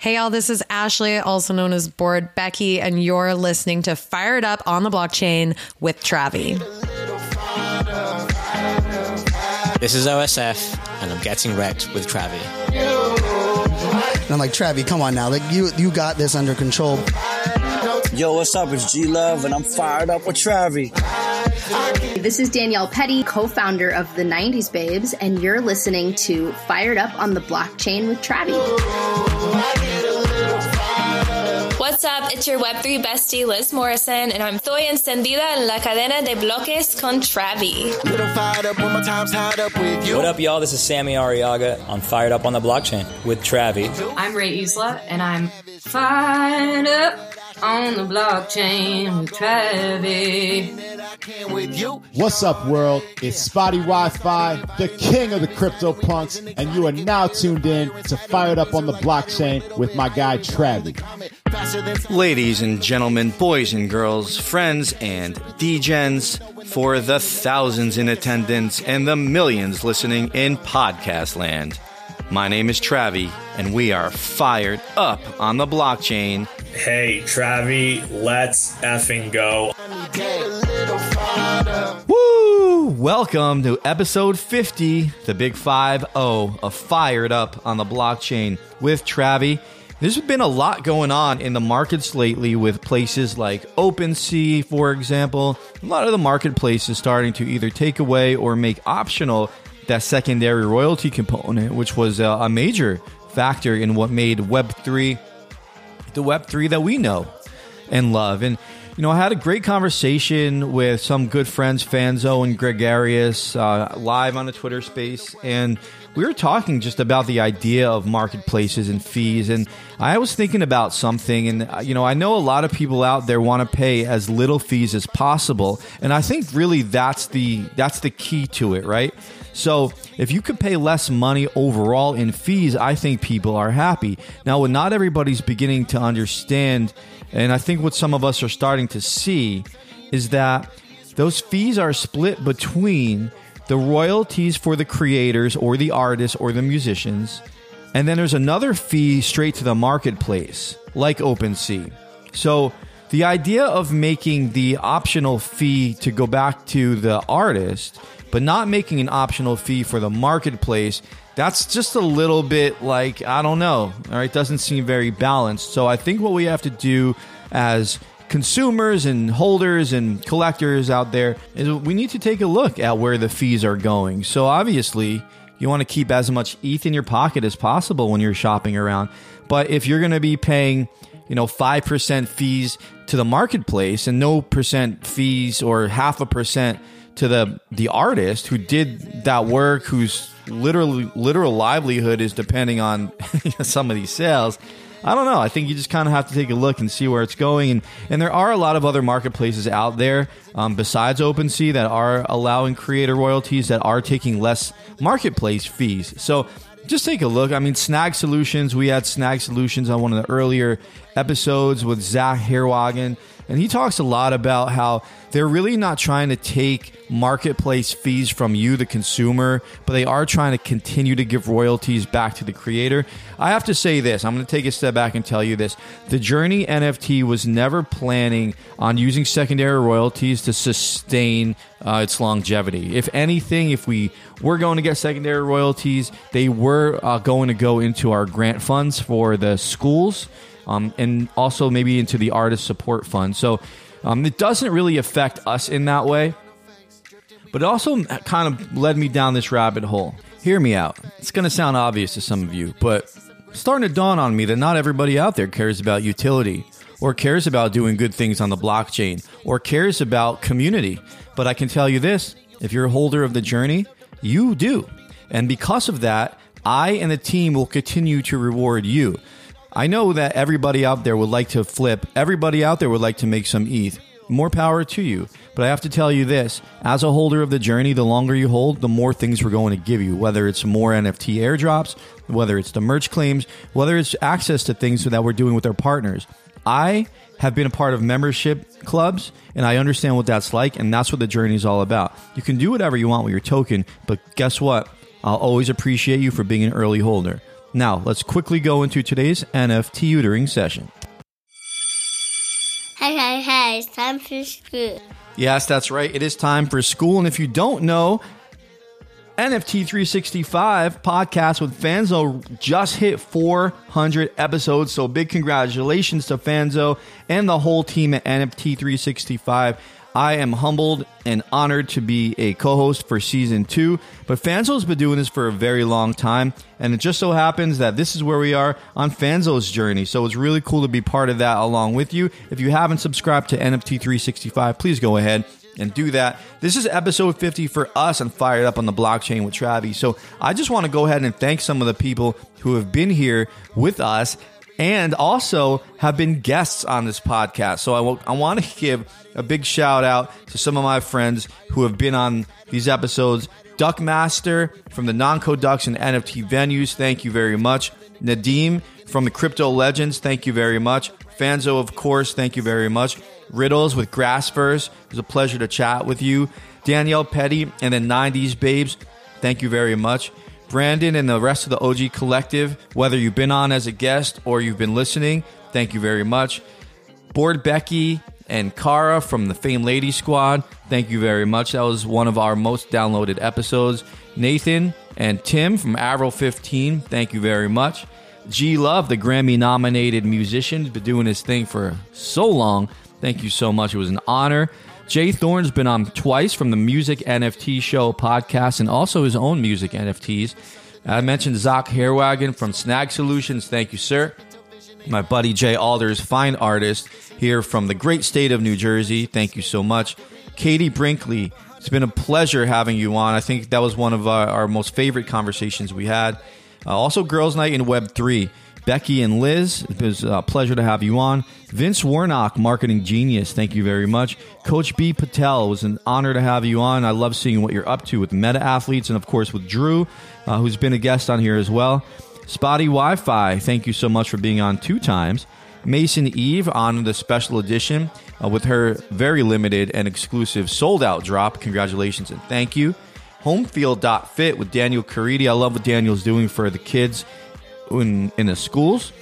Hey, y'all, this is Ashley, also known as Board Becky, and you're listening to Fired Up on the Blockchain with Travie. This is OSF, and I'm getting wrecked with Travie. And I'm like, Travie, come on now. Like you you got this under control. Yo, what's up? It's G Love, and I'm fired up with Travie. This is Danielle Petty, co founder of the 90s Babes, and you're listening to Fired Up on the Blockchain with Travie. What's up? It's your Web3 bestie Liz Morrison, and I'm estoy encendida en la cadena de bloques con Travie. What up, y'all? This is Sammy Ariaga on Fired Up on the Blockchain with Travie. I'm Ray Isla, and I'm fired up on the blockchain with Travie. What's up, world? It's Spotty Wi-Fi, the king of the crypto punks, and you are now tuned in to Fired Up on the Blockchain with my guy Travi. Ladies and gentlemen, boys and girls, friends and degens, for the thousands in attendance and the millions listening in podcast land. My name is Travie, and we are fired up on the blockchain. Hey, Travie, let's effing go. Woo! Welcome to episode 50, the big 5 0 of Fired Up on the Blockchain with Travie. There's been a lot going on in the markets lately with places like OpenSea, for example. A lot of the marketplaces starting to either take away or make optional that secondary royalty component, which was a, a major factor in what made Web3 the Web3 that we know and love. And, you know, I had a great conversation with some good friends, Fanzo and Gregarious, uh, live on the Twitter space. And we were talking just about the idea of marketplaces and fees. And I was thinking about something. And, uh, you know, I know a lot of people out there want to pay as little fees as possible. And I think really that's the, that's the key to it, right? So if you could pay less money overall in fees, I think people are happy. Now, what not everybody's beginning to understand, and I think what some of us are starting to see, is that those fees are split between the royalties for the creators or the artists or the musicians, and then there's another fee straight to the marketplace, like OpenSea. So the idea of making the optional fee to go back to the artist but not making an optional fee for the marketplace that's just a little bit like i don't know. All right doesn't seem very balanced. So i think what we have to do as consumers and holders and collectors out there is we need to take a look at where the fees are going so obviously you want to keep as much ETH in your pocket as possible when you're shopping around but if you're going to be paying you know 5% fees to the marketplace and no percent fees or half a percent to the the artist who did that work, whose literally literal livelihood is depending on some of these sales. I don't know. I think you just kind of have to take a look and see where it's going. And and there are a lot of other marketplaces out there um, besides OpenSea that are allowing creator royalties that are taking less marketplace fees. So just take a look. I mean, Snag Solutions. We had Snag Solutions on one of the earlier episodes with Zach Herwagen. And he talks a lot about how they're really not trying to take marketplace fees from you, the consumer, but they are trying to continue to give royalties back to the creator. I have to say this I'm going to take a step back and tell you this. The Journey NFT was never planning on using secondary royalties to sustain uh, its longevity. If anything, if we were going to get secondary royalties, they were uh, going to go into our grant funds for the schools um, and also maybe into the artist support fund. So um, it doesn't really affect us in that way, but it also kind of led me down this rabbit hole. Hear me out. It's going to sound obvious to some of you, but starting to dawn on me that not everybody out there cares about utility or cares about doing good things on the blockchain or cares about community. But I can tell you this if you're a holder of the journey, you do. And because of that, I and the team will continue to reward you. I know that everybody out there would like to flip. Everybody out there would like to make some ETH. More power to you. But I have to tell you this as a holder of the journey, the longer you hold, the more things we're going to give you, whether it's more NFT airdrops, whether it's the merch claims, whether it's access to things that we're doing with our partners. I have been a part of membership clubs and I understand what that's like, and that's what the journey is all about. You can do whatever you want with your token, but guess what? I'll always appreciate you for being an early holder. Now, let's quickly go into today's NFT tutoring session. Hey, hey, hey, it's time for school. Yes, that's right. It is time for school. And if you don't know, NFT 365 podcast with Fanzo just hit 400 episodes. So big congratulations to Fanzo and the whole team at NFT 365. I am humbled and honored to be a co host for season two. But Fanzo's been doing this for a very long time. And it just so happens that this is where we are on Fanzo's journey. So it's really cool to be part of that along with you. If you haven't subscribed to NFT 365, please go ahead and do that. This is episode 50 for us and Fired Up on the Blockchain with Travie. So I just want to go ahead and thank some of the people who have been here with us and also have been guests on this podcast. So I, w- I want to give a big shout out to some of my friends who have been on these episodes. Duckmaster from the Non-Code Ducks and NFT venues, thank you very much. Nadim from the Crypto Legends, thank you very much. Fanzo, of course, thank you very much. Riddles with Grassverse, it was a pleasure to chat with you. Danielle Petty and the 90s Babes, thank you very much. Brandon and the rest of the OG Collective, whether you've been on as a guest or you've been listening, thank you very much. Board Becky and Kara from the Fame Lady Squad, thank you very much. That was one of our most downloaded episodes. Nathan and Tim from Avril 15, thank you very much. G Love, the Grammy nominated musician, has been doing his thing for so long. Thank you so much. It was an honor. Jay Thorne's been on twice from the Music NFT Show podcast and also his own music NFTs. I mentioned Zach Hairwagon from Snag Solutions. Thank you, sir. My buddy Jay Alders, fine artist here from the great state of New Jersey. Thank you so much. Katie Brinkley, it's been a pleasure having you on. I think that was one of our, our most favorite conversations we had. Uh, also, Girls Night in Web 3. Becky and Liz, it was a pleasure to have you on. Vince Warnock, marketing genius, thank you very much. Coach B Patel, it was an honor to have you on. I love seeing what you're up to with meta athletes and, of course, with Drew, uh, who's been a guest on here as well. Spotty Wi Fi, thank you so much for being on two times. Mason Eve on the special edition uh, with her very limited and exclusive sold out drop. Congratulations and thank you. Homefield.fit with Daniel Caridi. I love what Daniel's doing for the kids in, in the schools.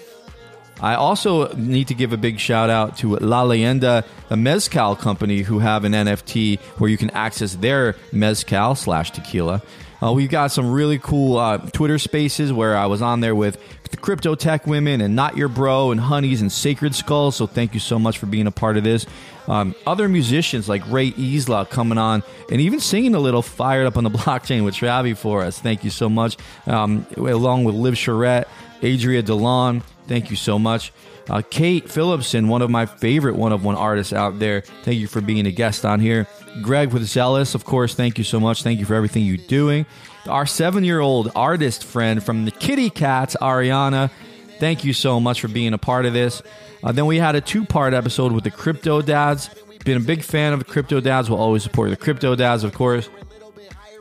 I also need to give a big shout out to La Leyenda, the Mezcal company, who have an NFT where you can access their Mezcal slash tequila. Uh, we've got some really cool uh, Twitter spaces where I was on there with Crypto Tech Women and Not Your Bro and Honeys and Sacred Skull. So thank you so much for being a part of this. Um, other musicians like Ray Isla coming on and even singing a little fired up on the blockchain with Travie for us. Thank you so much. Um, along with Liv Charette, Adria DeLon. Thank you so much. Uh, Kate Phillipson, one of my favorite one of one artists out there. Thank you for being a guest on here. Greg with Zealous, of course. Thank you so much. Thank you for everything you're doing. Our seven year old artist friend from the Kitty Cats, Ariana. Thank you so much for being a part of this. Uh, then we had a two part episode with the Crypto Dads. Been a big fan of the Crypto Dads. We'll always support the Crypto Dads, of course.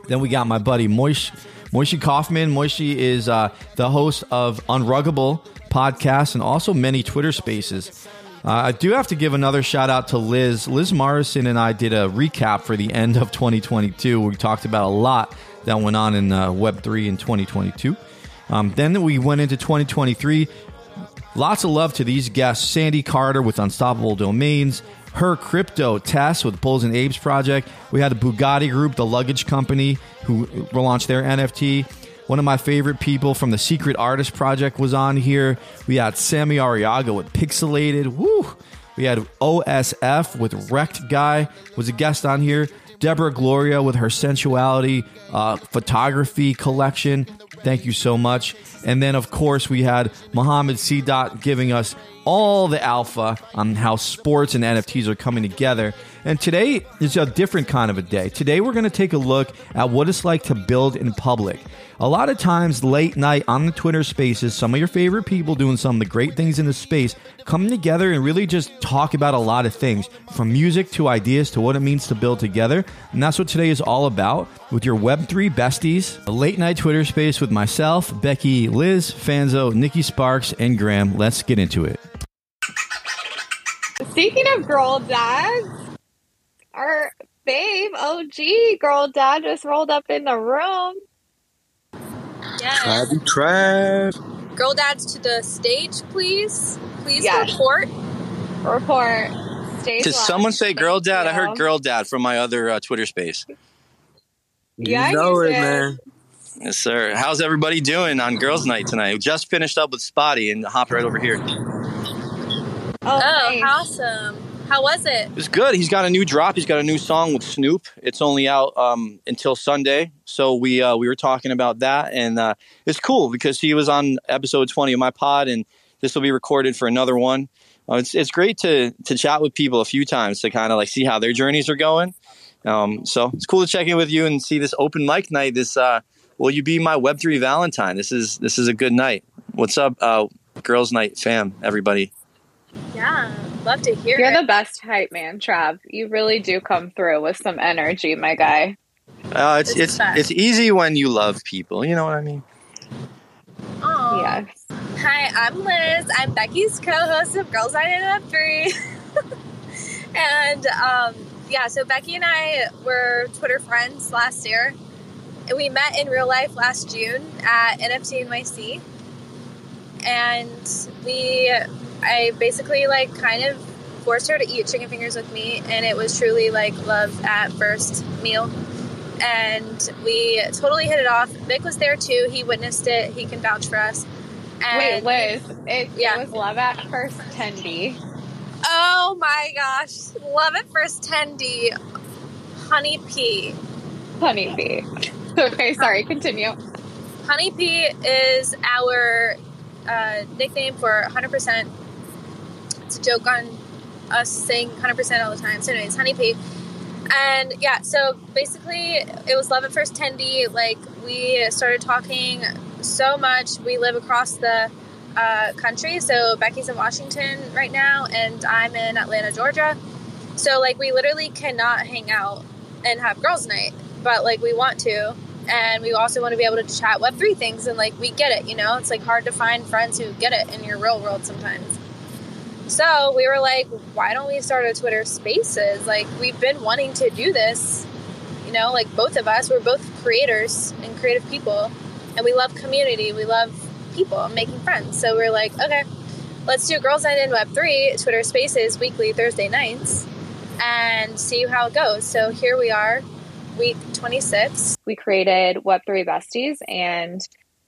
Then we got my buddy Moish, Moishi Kaufman. Moishi is uh, the host of Unruggable podcast and also many Twitter spaces. Uh, I do have to give another shout out to Liz. Liz Morrison and I did a recap for the end of 2022. We talked about a lot that went on in uh, Web3 in 2022. Um, then we went into 2023. Lots of love to these guests Sandy Carter with Unstoppable Domains, her crypto Tess with Bulls and Apes project. We had the Bugatti Group, the luggage company, who launched their NFT. One of my favorite people from the Secret Artist Project was on here. We had Sammy Ariaga with Pixelated. Woo! We had OSF with Wrecked Guy was a guest on here. Deborah Gloria with her sensuality uh, photography collection. Thank you so much. And then, of course, we had Mohammed C. Dot giving us all the alpha on how sports and NFTs are coming together. And today is a different kind of a day. Today, we're going to take a look at what it's like to build in public. A lot of times, late night on the Twitter spaces, some of your favorite people doing some of the great things in the space come together and really just talk about a lot of things from music to ideas to what it means to build together. And that's what today is all about with your Web3 besties. A late night Twitter space with myself, Becky, Liz, Fanzo, Niki Sparks, and Graham. Let's get into it. Speaking of girl dads, our babe OG girl dad just rolled up in the room. Travie Trav. girl dads to the stage, please. Please Yes. report. Report. Stage Did left. someone say girl Thank dad? I heard girl dad from my other uh, Twitter space. Yeah, you know it, man. Yes, sir. How's everybody doing on girls' night tonight? We just finished up with Spotty and hopped right over here. Oh, Oh, nice. awesome. How was it? It was good. He's got a new drop. He's got a new song with Snoop. It's only out um, until Sunday, so we uh, we were talking about that, and uh, it's cool because he was on episode twenty of my pod, and this will be recorded for another one. Uh, it's it's great to to chat with people a few times to kind of like see how their journeys are going. Um, so it's cool to check in with you and see this open mic night. This uh, will you be my Web three Valentine? This is this is a good night. What's up, uh, girls' night fam? Everybody. Yeah, love to hear You're it. the best hype man, Trav. You really do come through with some energy, my guy. Uh, it's This it's it's easy when you love people. You know what I mean. Oh Yes. Hi, I'm Liz. I'm Becky's co-host of Girls Night in Web Three. and um, yeah, so Becky and I were Twitter friends last year. And we met in real life last June at NFT NYC. And we, I basically like kind of forced her to eat chicken fingers with me, and it was truly like love at first meal. And we totally hit it off. Vic was there too. He witnessed it. He can vouch for us. Wait, And Liz, it, Yeah. it was love at first tendy. Oh my gosh. Love at first tendy. Honey Pea. Honey bee. Okay, sorry, continue. Honey Pea is our uh, nickname for 100%. It's a joke on us saying 100% all the time. So, anyways, Honey Pea. And yeah, so basically, it was love at first tendy. Like, we started talking so much. We live across the uh, country. So, Becky's in Washington right now, and I'm in Atlanta, Georgia. So, like, we literally cannot hang out and have girls' night, but like, we want to and we also want to be able to chat web3 things and like we get it you know it's like hard to find friends who get it in your real world sometimes so we were like why don't we start a twitter spaces? Like we've been wanting to do this. You know like both of us we're both creators and creative people and we love community we love people making friends. So we're like okay let's do girls night in web3 twitter spaces weekly thursday nights and see how it goes. So here we are week 26 We created Web3 Besties, and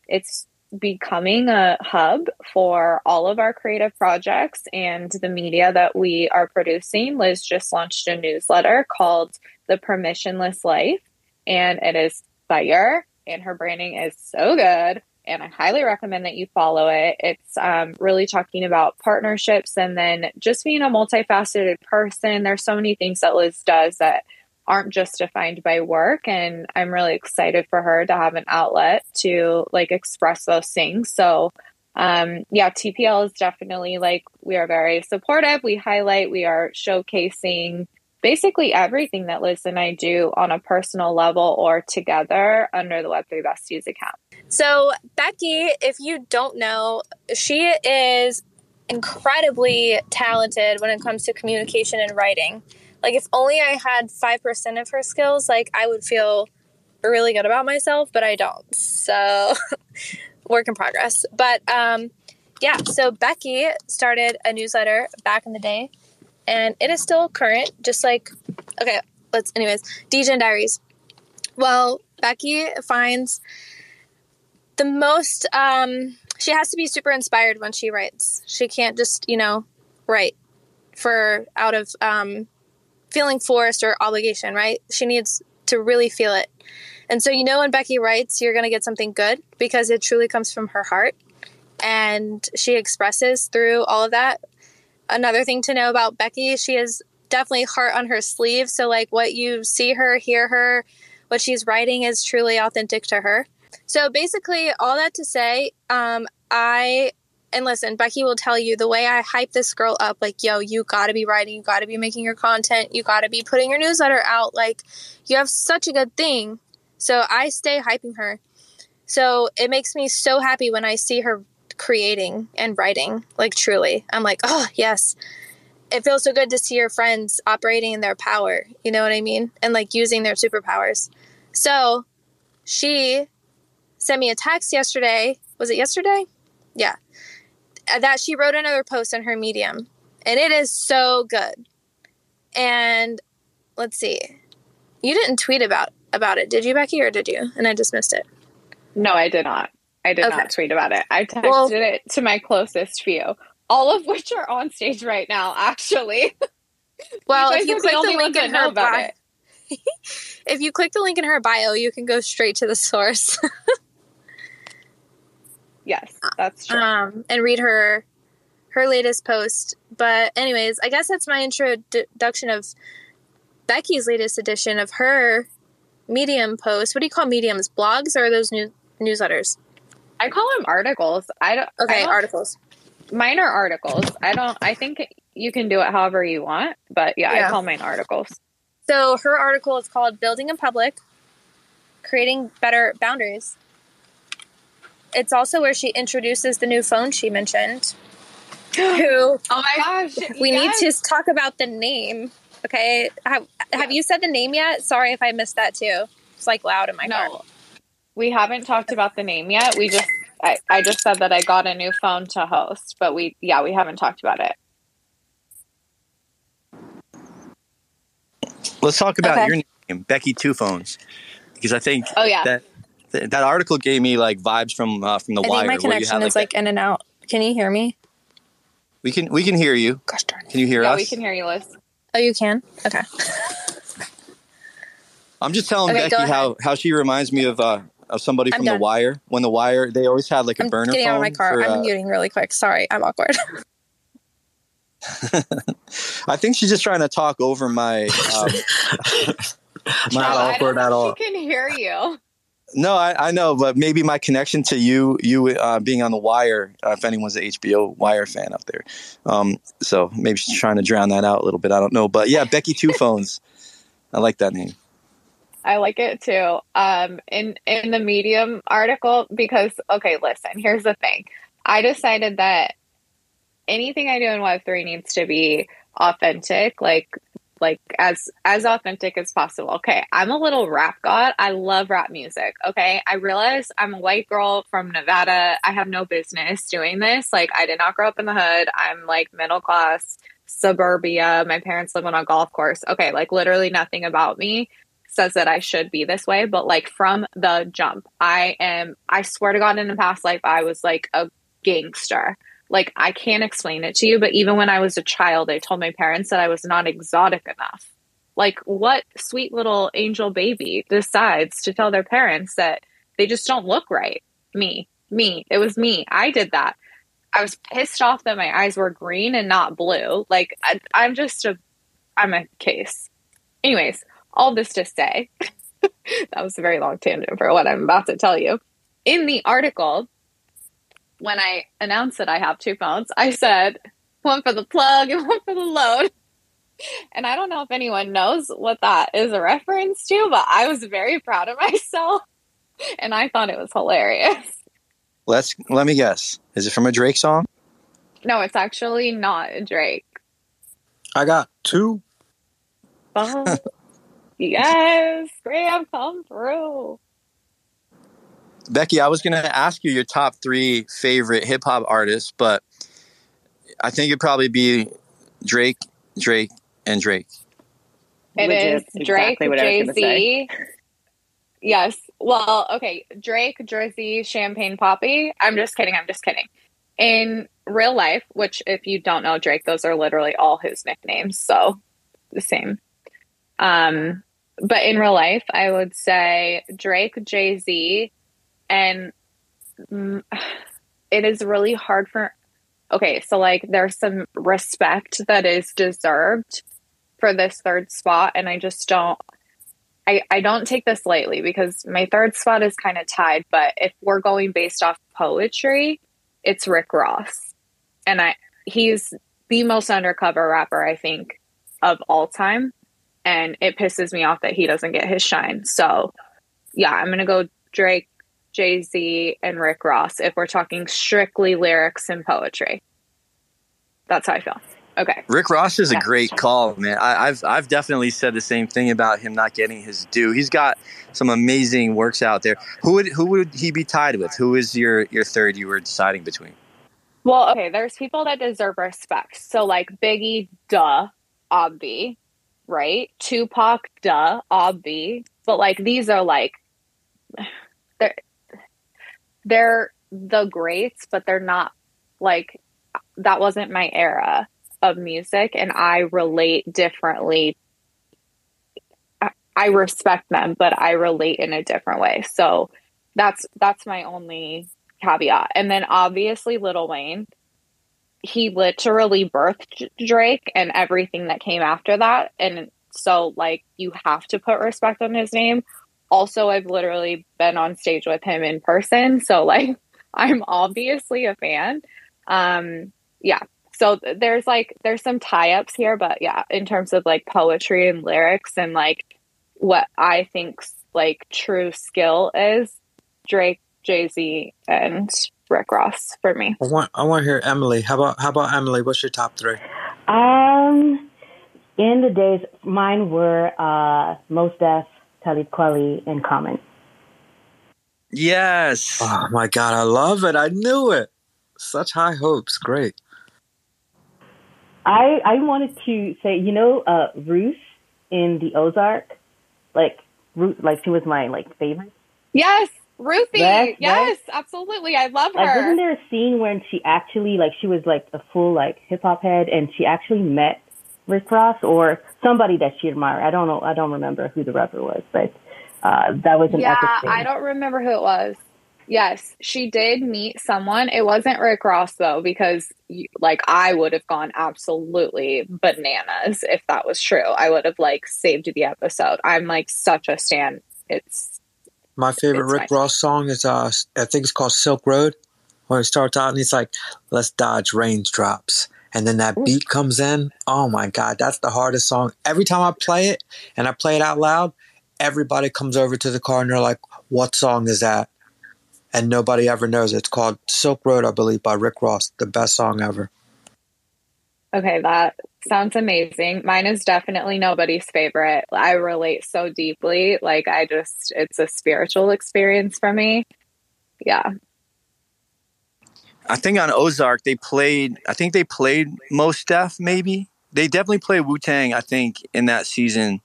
it's becoming a hub for all of our creative projects and the media that we are producing. Liz just launched a newsletter called The Permissionless Life, and it is fire, and her branding is so good. And I highly recommend that you follow it. It's um, really talking about partnerships and then just being a multifaceted person. There's so many things that Liz does that aren't just defined by work and i'm really excited for her to have an outlet to like express those things so um yeah tpl is definitely like we are very supportive we highlight we are showcasing basically everything that liz and i do on a personal level or together under the web3 besties account So, Becky, if you don't know, she is incredibly talented when it comes to communication and writing. Like, if only I had 5% of her skills, like, I would feel really good about myself, but I don't. So, work in progress. But, um, yeah, so Becky started a newsletter back in the day, and it is still current, just like, okay, let's, anyways, DJ Diaries. Well, Becky finds the most um she has to be super inspired when she writes she can't just you know write for out of um feeling forced or obligation right? She needs to really feel it. And so you know when becky writes you're going to get something good because it truly comes from her heart and she expresses through all of that. Another thing to know about becky she is definitely heart on her sleeve. So like what you see her hear her what she's writing is truly authentic to her. So basically, all that to say, um, I and listen, Becky will tell you the way I hype this girl up, like, yo, you gotta be writing, you gotta be making your content, you gotta be putting your newsletter out. Like, you have such a good thing. So I stay hyping her. So it makes me so happy when I see her creating and writing. Like, truly. I'm like, oh, yes. It feels so good to see your friends operating in their power. You know what I mean? And like using their superpowers. So she sent me a text yesterday. Was it yesterday? Yeah. That she wrote another post on her Medium, and it is so good. And let's see, you didn't tweet about about it, did you, Becky, or did you? And I just missed it. No, I did not. I did Okay. not tweet about it. I texted Well- it to my closest few, all of which are on stage right now, actually. Well, if you click the only link in her bio, if you click the link in her bio, you can go straight to the source. Yes, that's true. um, and read her her latest post. But anyways, I guess that's my introduction of Becky's latest edition of her Medium post. What do you call mediums? Blogs or are those new newsletters? I call them articles. I don't. Okay, I don't- articles. Mine are articles. I don't. I think you can do it however you want, but yeah, Yeah. I call mine articles. So her article is called "Building in Public: Creating Better Boundaries." It's also where she introduces the new phone she mentioned. Who? Oh my gosh! we yes. need to talk about the name. Okay, have, have you said the name yet? Sorry if I missed that too. It's like loud in my car. No, we haven't talked about the name yet. We just. I, I just said that I got a new phone to host, but we yeah we haven't talked about it. Let's talk about Okay. your name, Becky Two Phones, because I think Oh, yeah. that th- that article gave me like vibes from uh, from the I wire. think my where you connection had, is like in and out. Can you hear me? we can we can hear you. Gosh darn Can you hear yeah, us? we can hear you, Liz. Oh, you can. Okay. I'm just telling Okay, Becky how how she reminds me of uh of somebody I'm from done. the wire. When the wire, they always had like a I'm burner getting phone. out of my car. for, I'm uh, muting really quick. Sorry, I'm awkward. I think she's just trying to talk over my. Um, Not awkward at all. She can hear you. No, I, I know, but maybe my connection to you, you uh, being on the wire. Uh, if anyone's an HBO Wire fan out there, um, so maybe she's trying to drown that out a little bit. I don't know, but yeah, Becky Two Phones. I like that name. I like it too. Um, in in the Medium article, because okay, listen. Here's the thing. I decided that anything I do in Web three needs to be authentic, like like as as authentic as possible. Okay, I'm a little rap god. I love rap music. Okay, I realize I'm a white girl from Nevada. I have no business doing this. Like, I did not grow up in the hood. I'm like middle class suburbia. My parents live on a golf course. Okay, like literally nothing about me says that I should be this way, but like from the jump, I am, I swear to God, in a past life, I was like a gangster. Like, I can't explain it to you, but even when I was a child, I told my parents that I was not exotic enough. Like, what sweet little angel baby decides to tell their parents that they just don't look right? Me, me, it was me. I did that. I was pissed off that my eyes were green and not blue. Like, I, I'm just a, I'm a case. Anyways, all this to say, that was a very long tangent for what I'm about to tell you. In the article, when I announced that I have two phones, I said one for the plug and one for the load. And I don't know if anyone knows what that is a reference to, but I was very proud of myself and I thought it was hilarious. Let's let me guess. Is it from a Drake song? No, it's actually not a Drake. I got two. Oh, yes, Graham, come through. Becky, I was going to ask you your top three favorite hip hop artists, but I think it'd probably be Drake, Drake, and Drake. It Which is is Drake, exactly Jay Z. Yes. Well, okay. Drake, Drizzy, Champagne Papi. I'm just kidding. I'm just kidding. In real life, which if you don't know Drake, those are literally all his nicknames. So the same. Um, but in real life, I would say Drake, Jay Z, and it is really hard for. Okay, so like there's some respect that is deserved for this third spot, and I just don't. I, I don't take this lightly because my third spot is kind of tied, but if we're going based off poetry, it's Rick Ross. And I he's the most undercover rapper, I think, of all time. And it pisses me off that he doesn't get his shine. So yeah, I'm gonna go Drake, Jay Z, and Rick Ross if we're talking strictly lyrics and poetry. That's how I feel. Okay. Rick Ross is a Yeah. great call, man. I, I've I've definitely said the same thing about him not getting his due. He's got some amazing works out there. Who would who would he be tied with? Who is your your third you were deciding between? Well, okay, there's people that deserve respect. So like Biggie, duh, obvi, right? Tupac, duh, obvi. But like these are like they're they're the greats, but they're not like that wasn't my era of music and I relate differently. I, respect them, but I relate in a different way. So that's that's my only caveat. And then obviously Lil Wayne, he literally birthed Drake and everything that came after that. And so like you have to put respect on his name. Also, I've literally been on stage with him in person. So like I'm obviously a fan. Um yeah. So there's like there's some tie-ups here, but yeah, in terms of like poetry and lyrics and like what I think's like true skill is Drake, Jay Z, and Rick Ross for me. I want I want to hear Emily. How about how about Emily? What's your top three? Um, in the days, mine were uh, Mos Def, Talib Kweli, and Common. Yes. Oh my god, I love it. I knew it. Such high hopes. Great. I I wanted to say, you know, uh, Ruth in the Ozark, like Ruth, like she was my like favorite. Yes, Ruthie. Yes, Yes, yes. absolutely. I love Like, her. wasn't there a scene when she actually like she was like a full like hip hop head, and she actually met Rick Ross or somebody that she admired? I don't know. I don't remember who the rapper was, but uh, that was an yeah, epic scene. I don't remember who it was. Yes, she did meet someone. It wasn't Rick Ross though, because you, like I would have gone absolutely bananas if that was true. I would have like saved the episode. I'm like such a stan. It's My favorite It's Rick my- Ross song is uh I think it's called Silk Road. When it starts out and he's like, "Let's dodge raindrops," and then that beat comes in. Oh my god, that's the hardest song. Every time I play it and I play it out loud, everybody comes over to the car and they're like, "What song is that?" And nobody ever knows. It's called Silk Road, I believe, by Rick Ross. The best song ever. okay. That sounds amazing. Mine is definitely nobody's favorite. I relate so deeply. Like I just, it's a spiritual experience for me. Yeah. I think on Ozark they played. I think they played Mos Def. Maybe they definitely played Wu Tang. I think in that season,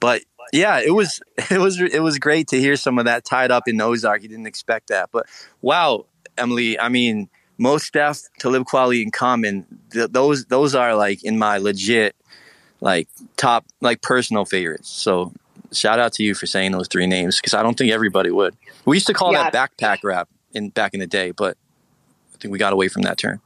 but yeah, it was it was it was great to hear some of that tied up in Ozark. You didn't expect that, but wow, Emily. I mean, Mos Def, Talib Kweli, and Common. Th- those those are like in my legit like top like personal favorites. So shout out to you for saying those three names because I don't think everybody would. We used to call Yeah. that backpack rap in back in the day, but I think we got away from that term.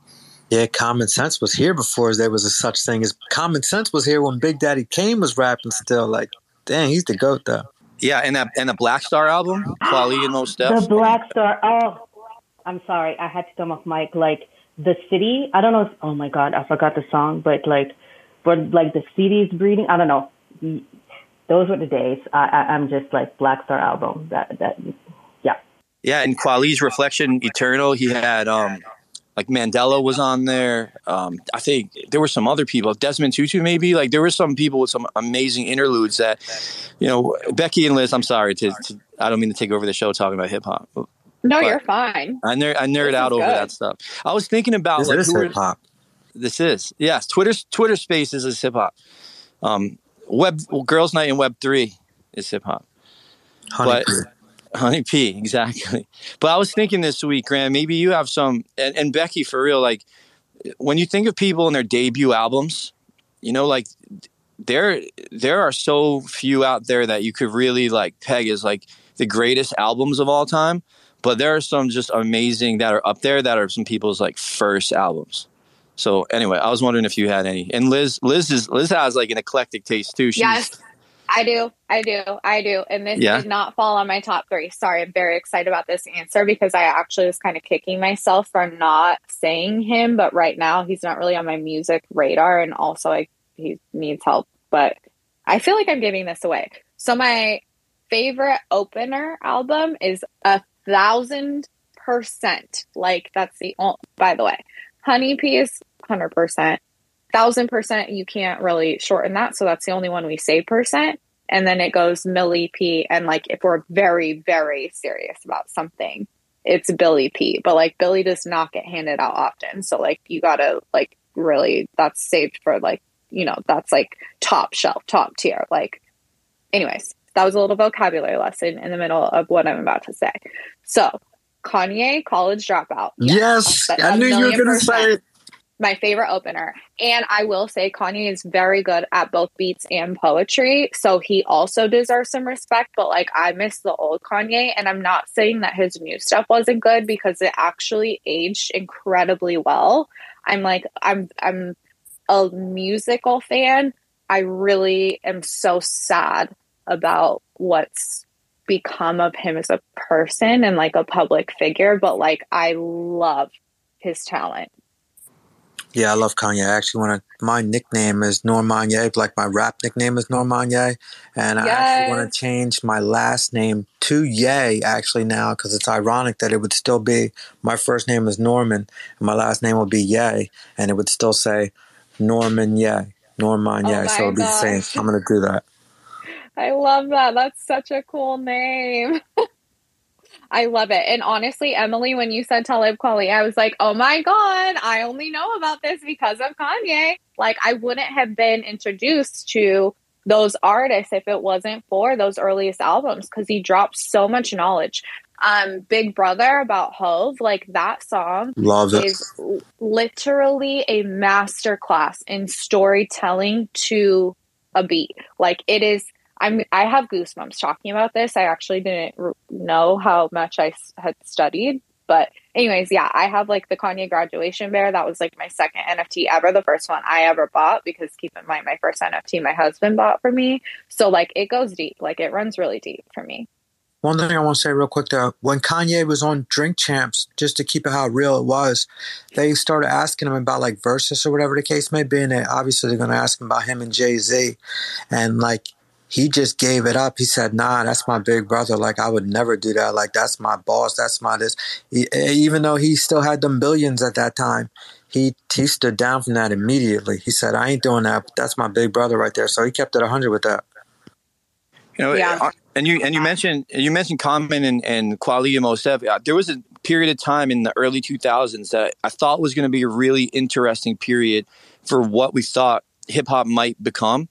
Yeah, Common Sense was here before there was a such thing as Common Sense was here when Big Daddy Kane was rapping still. Like, dang, he's the goat though. Yeah, and that and the Black Star album, Kweli and Mos Def. The Black Star. Oh, I'm sorry. I had to come off mic. Like the city. I don't know. If, oh my god, I forgot the song. But like, but like the city's breeding. I don't know. Those were the days. I, I, I'm just like Black Star album. That that. Yeah. Yeah, and Kweli's Reflection Eternal. He had um like Mandela was on there. Um, I think there were some other people, Desmond Tutu maybe. Like there were some people with some amazing interludes that, you know, Becky and Liz. I'm sorry to, to I don't mean to take over the show talking about hip hop. No, But- you're fine. I nerd, I nerd This out over good. that stuff. I was thinking about This like is hip hop. This is yes. Twitter Twitter Spaces is hip hop. Um, web Girls Night in Web three is hip hop. Honey But- Poo. Honey P, exactly. But I was thinking this week, Graham, maybe you have some, and, and Becky, for real, like when you think of people in their debut albums, you know, like there there are so few out there that you could really like peg as like the greatest albums of all time. But there are some just amazing that are up there that are some people's like first albums. So anyway, I was wondering if you had any. And Liz, Liz is Liz has like an eclectic taste too. She's, Yes, I do. I do. I do. And this Yeah? did not fall on my top three. Sorry, I'm very excited about this answer because I actually was kind of kicking myself for not saying him. But right now, he's not really on my music radar. And also, like, he needs help. But I feel like I'm giving this away. So, my favorite opener album is a thousand percent. Like, that's the, o- by the way, Honey is 100% thousand percent you can't really shorten that so that's the only one we say percent and then it goes milli p and like if we're very very serious about something it's Billy P. But like Billy does not get handed out often. So like you gotta like really that's saved for like, you know, that's like top shelf, top tier. Like anyways, that was a little vocabulary lesson in the middle of what I'm about to say. So Kanye college dropout. Yes, I knew you were going to say it. My favorite opener. And I will say Kanye is very good at both beats and poetry. So he also deserves some respect. But like I miss the old Kanye. And I'm not saying that his new stuff wasn't good because it actually aged incredibly well. I'm like, I'm I'm a musical fan. I really am so sad about what's become of him as a person and like a public figure. But like I love his talent. Yeah, I love Kanye. I actually want to. My nickname is Normanye, like my rap nickname is Normanye, and I actually want to change my last name to Ye actually now because it's ironic that it would still be my first name is Norman and my last name would be Ye, and it would still say Norman Ye, Norman Ye. Oh so it'd be the same. I'm gonna do that. I love that. That's such a cool name. I love it. And honestly, Emily, when you said Talib Kweli, I was like, oh my God, I only know about this because of Kanye. Like, I wouldn't have been introduced to those artists if it wasn't for those earliest albums because he dropped so much knowledge. Um, Big Brother about Hove, like that song Love it. is literally a master class in storytelling to a beat. Like it is. I'm. I have goosebumps talking about this. I actually didn't know how much I had studied, but anyways, yeah, I have like the Kanye graduation bear. That was like my second NFT ever. The first one I ever bought because keep in mind my first NFT my husband bought for me. So like it goes deep. Like it runs really deep for me. One thing I want to say real quick though, when Kanye was on Drink Champs, just to keep it how real it was, they started asking him about like verses or whatever the case may be, and they, obviously they're going to ask him about him and Jay Z, and like he just gave it up. He said, "Nah, that's my big brother. Like I would never do that. Like that's my boss. That's my this." He, even though he still had them billions at that time, he he stood down from that immediately. He said, "I ain't doing that. That's my big brother right there." So he kept it hundred with that. You know, Yeah. uh, and you and you mentioned you mentioned Common and and Kweli and Mos Def. Uh, There was a period of time in the early 2000s that I thought was going to be a really interesting period for what we thought hip hop might become,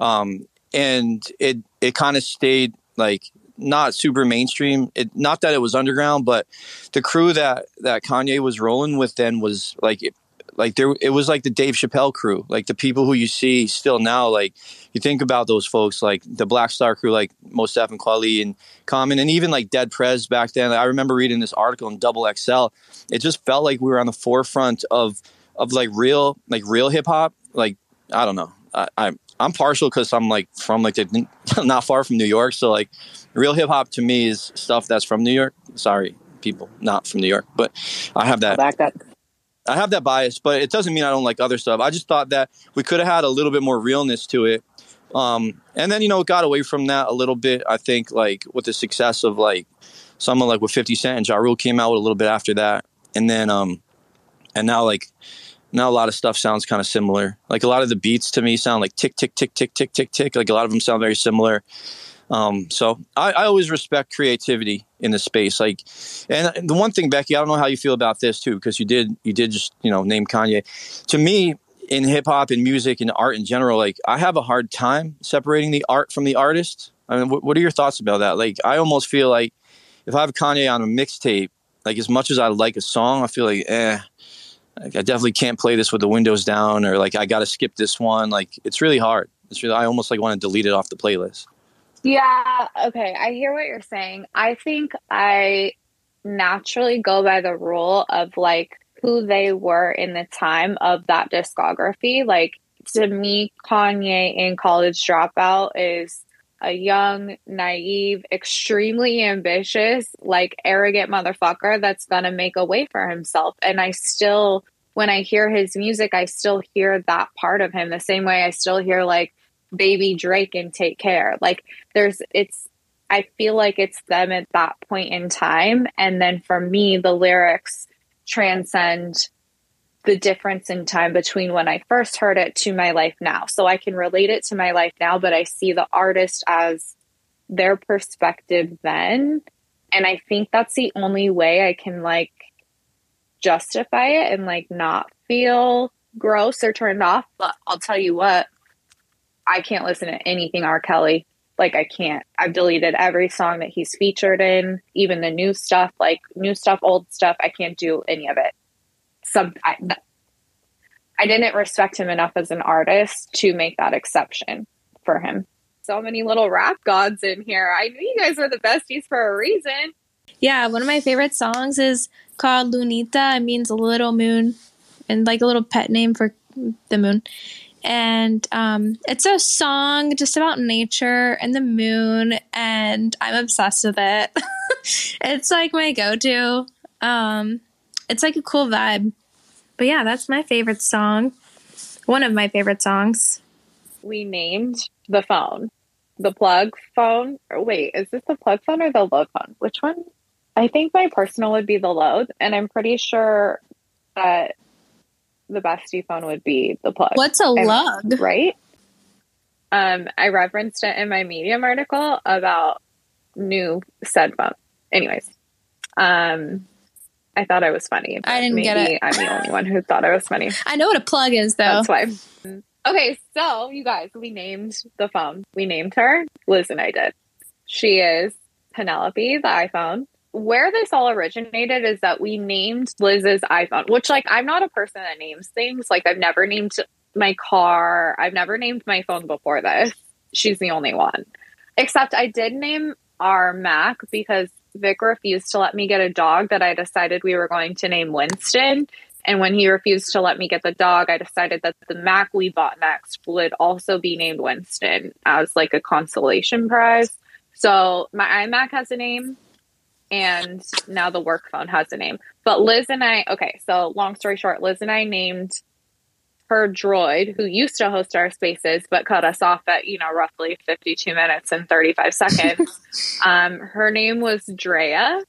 um, and it it kind of stayed like not super mainstream. It not that it was underground, but the crew that that Kanye was rolling with then was like like there it was like the Dave Chappelle crew, like the people who you see still now. Like you think about those folks, like the Black Star crew, like Mos Def and Kweli and Common, and even like Dead Prez back then. I remember reading this article in Double XL. It just felt like we were on the forefront of of like real like real hip hop. Like I don't know, I, I'm I'm partial because I'm like from like the, not far from New York, so like real hip hop to me is stuff that's from New York. Sorry, people not from New York, but I have that. Back that. I have that bias, but it doesn't mean I don't like other stuff. I just thought that we could have had a little bit more realness to it. Um, and then, you know, it got away from that a little bit. I think like with the success of like someone like with 50 Cent and Ja Rule came out a little bit after that. And then, um, and now like, now a lot of stuff sounds kind of similar. Like a lot of the beats to me sound like tick, tick, tick, tick, tick, tick, tick. Like a lot of them sound very similar. Um, so I, I always respect creativity in the space. Like, and the one thing, Becky, I don't know how you feel about this too, because you did, you did just, you know, name Kanye. To me, in hip hop and music and art in general, like I have a hard time separating the art from the artist. I mean, what, what are your thoughts about that? Like, I almost feel like if I have Kanye on a mixtape, like as much as I like a song, I feel like, eh, like I definitely can't play this with the windows down, or like I got to skip this one. Like it's really hard. It's really, I almost like want to delete it off the playlist. Yeah, okay. I hear what you're saying. I think I naturally go by the rule of like who they were in the time of that discography. Like to me, Kanye in College Dropout is a young, naive, extremely ambitious, like arrogant motherfucker that's gonna make a way for himself. And I still, when I hear his music, I still hear that part of him the same way I still hear like baby Drake and take care. Like there's it's I feel like it's them at that point in time. And then for me, the lyrics transcend the difference in time between when I first heard it to my life now. So I can relate it to my life now, but I see the artist as their perspective then. And I think that's the only way I can like justify it and like not feel gross or turned off. But I'll tell you what, I can't listen to anything R. Kelly. Like I can't. I've deleted every song that he's featured in, even the new stuff, like new stuff, old stuff. I can't do any of it. Some I, I didn't respect him enough as an artist to make that exception for him. So many little rap gods in here. I knew you guys were the besties for a reason. Yeah, one of my favorite songs is called Lunita. It means little moon and like a little pet name for the moon. And um, it's a song just about nature and the moon, and I'm obsessed with it. it's like my go to. Um, it's like a cool vibe. But yeah, that's my favorite song. One of my favorite songs. We named the phone the plug phone. Or wait, is this the plug phone or the load phone? Which one? I think my personal would be the load, and I'm pretty sure that the bestie phone would be the plug. What's a And- lug? Right? Um, I referenced it in my Medium article about new said phone. Anyways, um, I thought I was funny. I didn't get it. I'm the only one who thought I was funny. I know what a plug is, though. That's why. Okay, so you guys, we named the phone. We named her. Liz and I did. She is Penelope, the iPhone. Where this all originated is that we named Liz's iPhone, which, like, I'm not a person that names things. Like, I've never named my car, I've never named my phone before this. She's the only one. Except I did name our Mac because Vic refused to let me get a dog that I decided we were going to name Winston. And when he refused to let me get the dog, I decided that the Mac we bought next would also be named Winston as like a consolation prize. So my iMac has a name and now the work phone has a name. But Liz and I, okay, so long story short, Liz and I named her droid, who used to host our spaces but cut us off at, you know, roughly 52 minutes and 35 seconds. um, her name was Drea,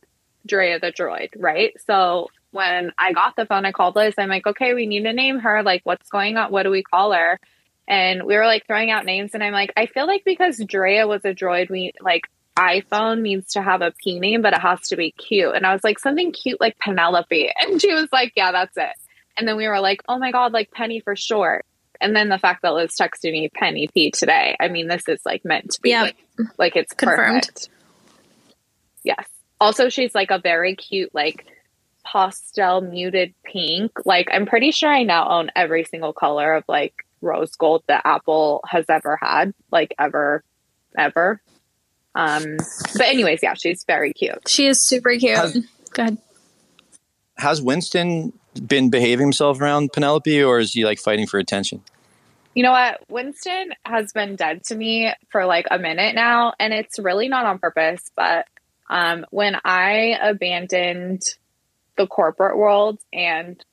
Drea the droid, right? So when I got the phone, I called Liz. I'm like, okay, we need to name her. Like, what's going on? What do we call her? And we were like throwing out names, and I'm like, I feel like because Drea was a droid, we like iPhone needs to have a P name, but it has to be cute. And I was like, something cute like Penelope. And she was like, yeah, that's it. And then we were like, oh my God, like Penny for short. And then the fact that Liz texted me Penny P today, I mean, this is like meant to be. Yeah. Like, like it's Confirmed. perfect. Yes. Also, she's like a very cute, like pastel muted pink. Like, I'm pretty sure I now own every single color of like rose gold that Apple has ever had, like ever, ever. Um, but anyways, yeah, she's very cute. She is super cute. Has- Go ahead. Has Winston been behaving himself around Penelope, or is he like fighting for attention? You know what? Winston has been dead to me for like a minute now, and it's really not on purpose. But um, when I abandoned the corporate world and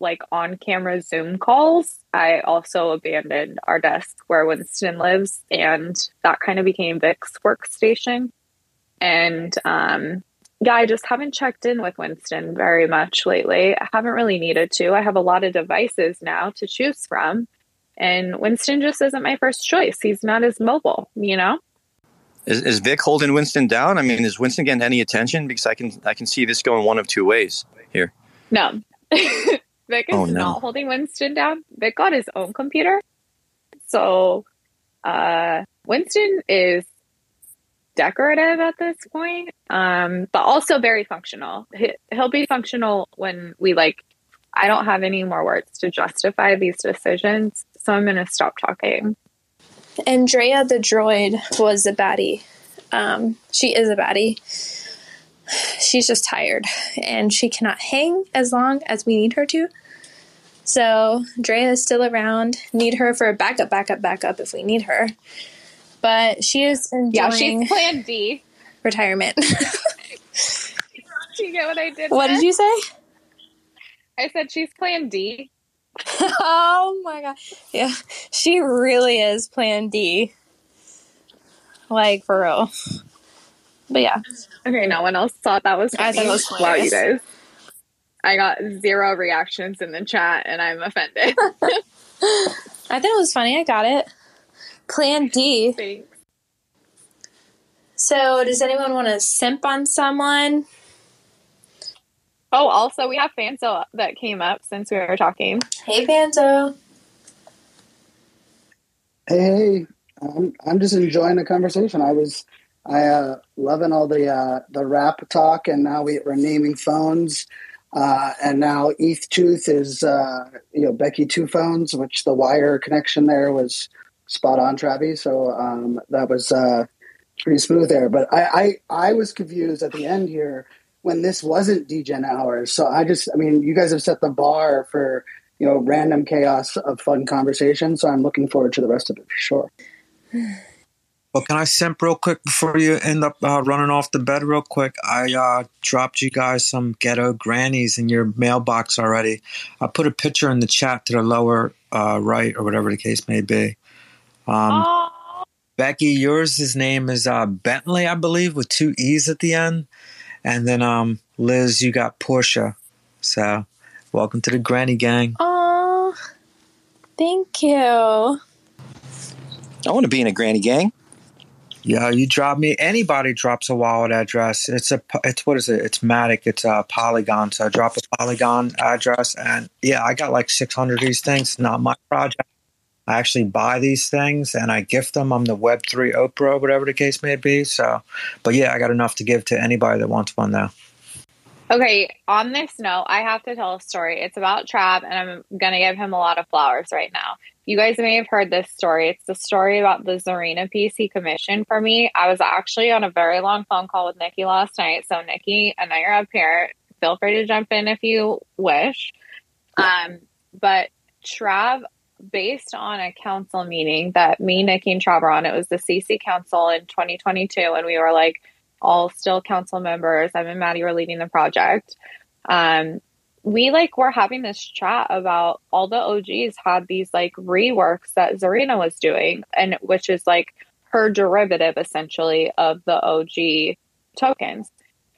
like on camera Zoom calls, I also abandoned our desk where Winston lives, and that kind of became Vic's workstation. And um, yeah, I just haven't checked in with Winston very much lately. I haven't really needed to. I have a lot of devices now to choose from. And Winston just isn't my first choice. He's not as mobile, you know? Is, is Vic holding Winston down? I mean, is Winston getting any attention? Because I can I can see this going one of two ways here. No. Vic is Oh, no. not holding Winston down. Vic got his own computer. So uh Winston is decorative at this point, um, but also very functional. He, he'll be functional when we like I don't have any more words to justify these decisions, so I'm gonna stop talking. Andrea the droid was a baddie. Um, she is a baddie. She's just tired and she cannot hang as long as we need her to. So Drea is still around. Need her for a backup, backup, backup if we need her. But she is enjoying Yeah, she's plan D. retirement. Do you get what I did? what there? did you say? I said she's plan D. oh my god. Yeah, she really is plan D. Like for real. But yeah. Okay, no one else thought that was I thought it was wow, you guys. I got zero reactions in the chat and I'm offended. I thought it was funny. I got it. Plan D. Thanks. So, does anyone want to simp on someone? Oh, also, we have Fanzo that came up since we were talking. Hey, Fanzo. Hey, hey, I'm, I'm just enjoying the conversation. I was, I uh, loving all the uh, the rap talk, and now we, we're naming phones, uh, and now ETH Tooth is uh, you know Becky Two Phones, which the wire connection there was spot on, Travie. So um, that was uh, pretty smooth there. But I, I I was confused at the end here when this wasn't Degen hours. So I just, I mean, you guys have set the bar for you know random chaos of fun conversation. So I'm looking forward to the rest of it for sure. Well, can I simp real quick before you end up uh, running off the bed real quick? I uh, dropped you guys some ghetto grannies in your mailbox already. I put a picture in the chat to the lower uh, right or whatever the case may be. Um, Becky, yours, his name is uh, Bentley, I believe, with two E's at the end. And then um, Liz, you got Portia. So welcome to the granny gang. Oh, thank you. I want to be in a granny gang. Yeah, you drop me. Anybody drops a wallet address. It's a. It's what is it? It's Matic. It's a Polygon. So I drop a Polygon address, and yeah, I got like six hundred of these things. Not my project. I actually buy these things and I gift them. I'm the Web three Oprah, whatever the case may be. So, but yeah, I got enough to give to anybody that wants one now. Okay, on this note, I have to tell a story. It's about Trav, and I'm going to give him a lot of flowers right now. You guys may have heard this story. It's the story about the Zarina piece he commissioned for me. I was actually on a very long phone call with Niki last night. So, Niki, I know you're up here. Feel free to jump in if you wish. Um, but Trav, based on a council meeting that me, Niki, and Trav on, it was the CC Council in 2022, and we were like, all still council members. Em and Maddie were leading the project. Um, we like were having this chat about all the OGs had these like reworks that Zarina was doing, and which is like her derivative essentially of the OG tokens.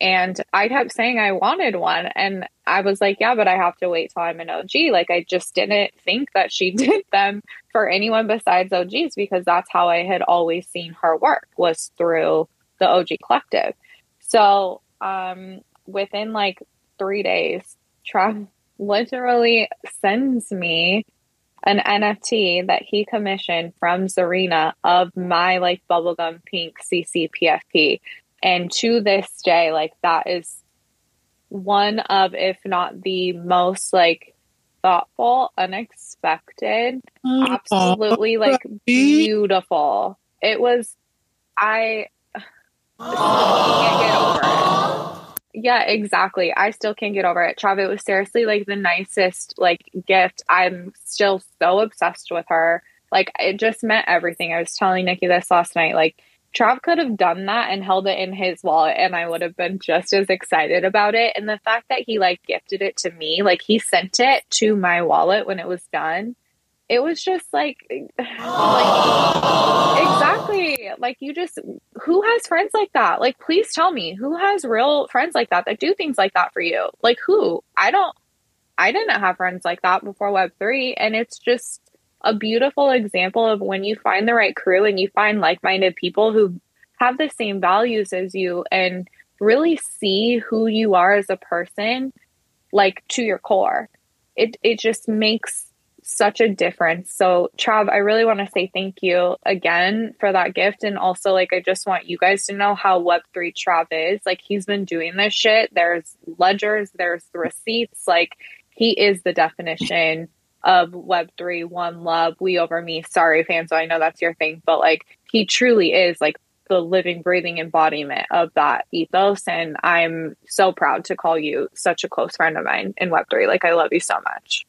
And I kept saying I wanted one. And I was like, yeah, but I have to wait till I'm an OG. Like, I just didn't think that she did them for anyone besides OGs because that's how I had always seen her work was through the OG collective. So um, within like three days, Trav literally sends me an NFT that he commissioned from Zarina of my like bubblegum pink CC PFP. And to this day, like that is one of, if not the most like thoughtful, unexpected, oh. absolutely like beautiful. It was, I can't get over it. Yeah, exactly. I still can't get over it. Trav, it was seriously like the nicest like gift. I'm still so obsessed with her. Like it just meant everything. I was telling Niki this last night. Like Trav could have done that and held it in his wallet and I would have been just as excited about it. And the fact that he like gifted it to me, like he sent it to my wallet when it was done it was just like, like exactly. Like you just who has friends like that? Like please tell me who has real friends like that that do things like that for you? Like who? I don't i didn't have friends like that before web3 and it's just a beautiful example of when you find the right crew and you find like-minded people who have the same values as you and really see who you are as a person like to your core it it just makes such a difference. So, Trav, I really want to say thank you again for that gift. And also, like, I just want you guys to know how Web3 Trav is. Like, he's been doing this shit. There's ledgers, there's receipts. Like, he is the definition of Web3, one love, we over me. Sorry, Fanzo I know that's your thing, but like, he truly is like the living, breathing embodiment of that ethos. And I'm so proud to call you such a close friend of mine in Web3. Like, I love you so much.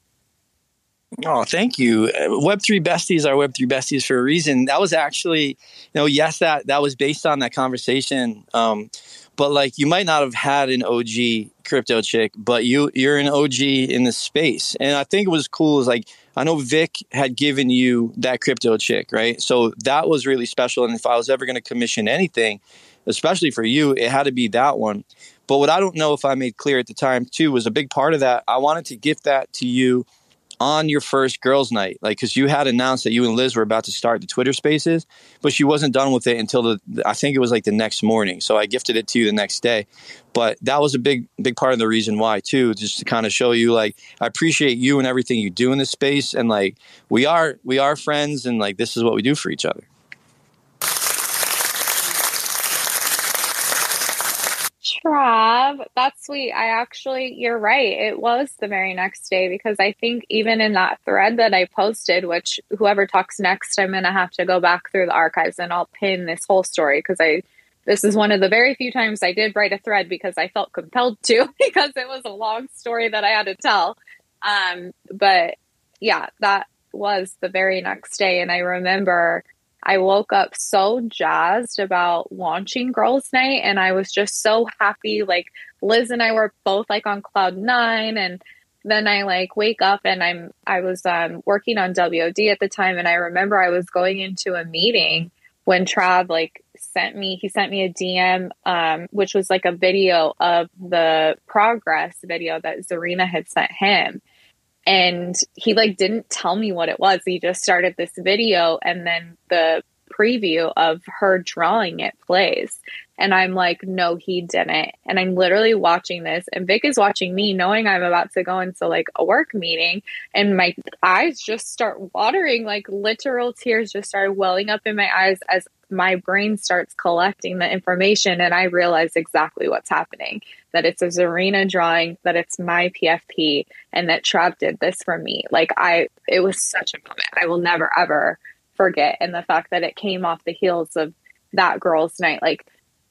Oh, thank you. Web three besties are Web three besties for a reason. That was actually, you know, yes, that that was based on that conversation. Um, but like, you might not have had an OG crypto chick, but you you're an OG in the space, and I think it was cool. Is like I know Vic had given you that crypto chick, right? So that was really special. And if I was ever going to commission anything, especially for you, it had to be that one. But what I don't know if I made clear at the time too was a big part of that. I wanted to gift that to you on your first girls' night, like because you had announced that you and Liz were about to start the Twitter Spaces, but she wasn't done with it until the I think it was like the next morning. So I gifted it to you the next day. But that was a big big part of the reason why too, just to kind of show you like I appreciate you and everything you do in this space, and like we are we are friends, and like this is what we do for each other. Trav, that's sweet. I actually, you're right. It was the very next day because I think even in that thread that I posted, which whoever talks next, I'm going to have to go back through the archives and I'll pin this whole story because I, this is one of the very few times I did write a thread because I felt compelled to because it was a long story that I had to tell. Um, but yeah, that was the very next day. And I remember I woke up so jazzed about launching Girls Night and I was just so happy. Like Liz and I were both like on cloud nine and then I like wake up and I'm I was um, working on WOD at the time and I remember I was going into a meeting when Trav like sent me he sent me a DM um, which was like a video of the progress video that Zarina had sent him and he like didn't tell me what it was. He just started this video and then the preview of her drawing it plays. And i'm like no he didn't. And i'm literally watching this and vic is watching me knowing i'm about to go into like a work meeting and my eyes just start watering like literal tears just started welling up in my eyes as my brain starts collecting the information and I realize exactly what's happening that it's a Zarina drawing, that it's my PFP, and that Trav did this for me. Like, I, it was such a moment. I will never, ever forget. And the fact that it came off the heels of that girl's night. Like,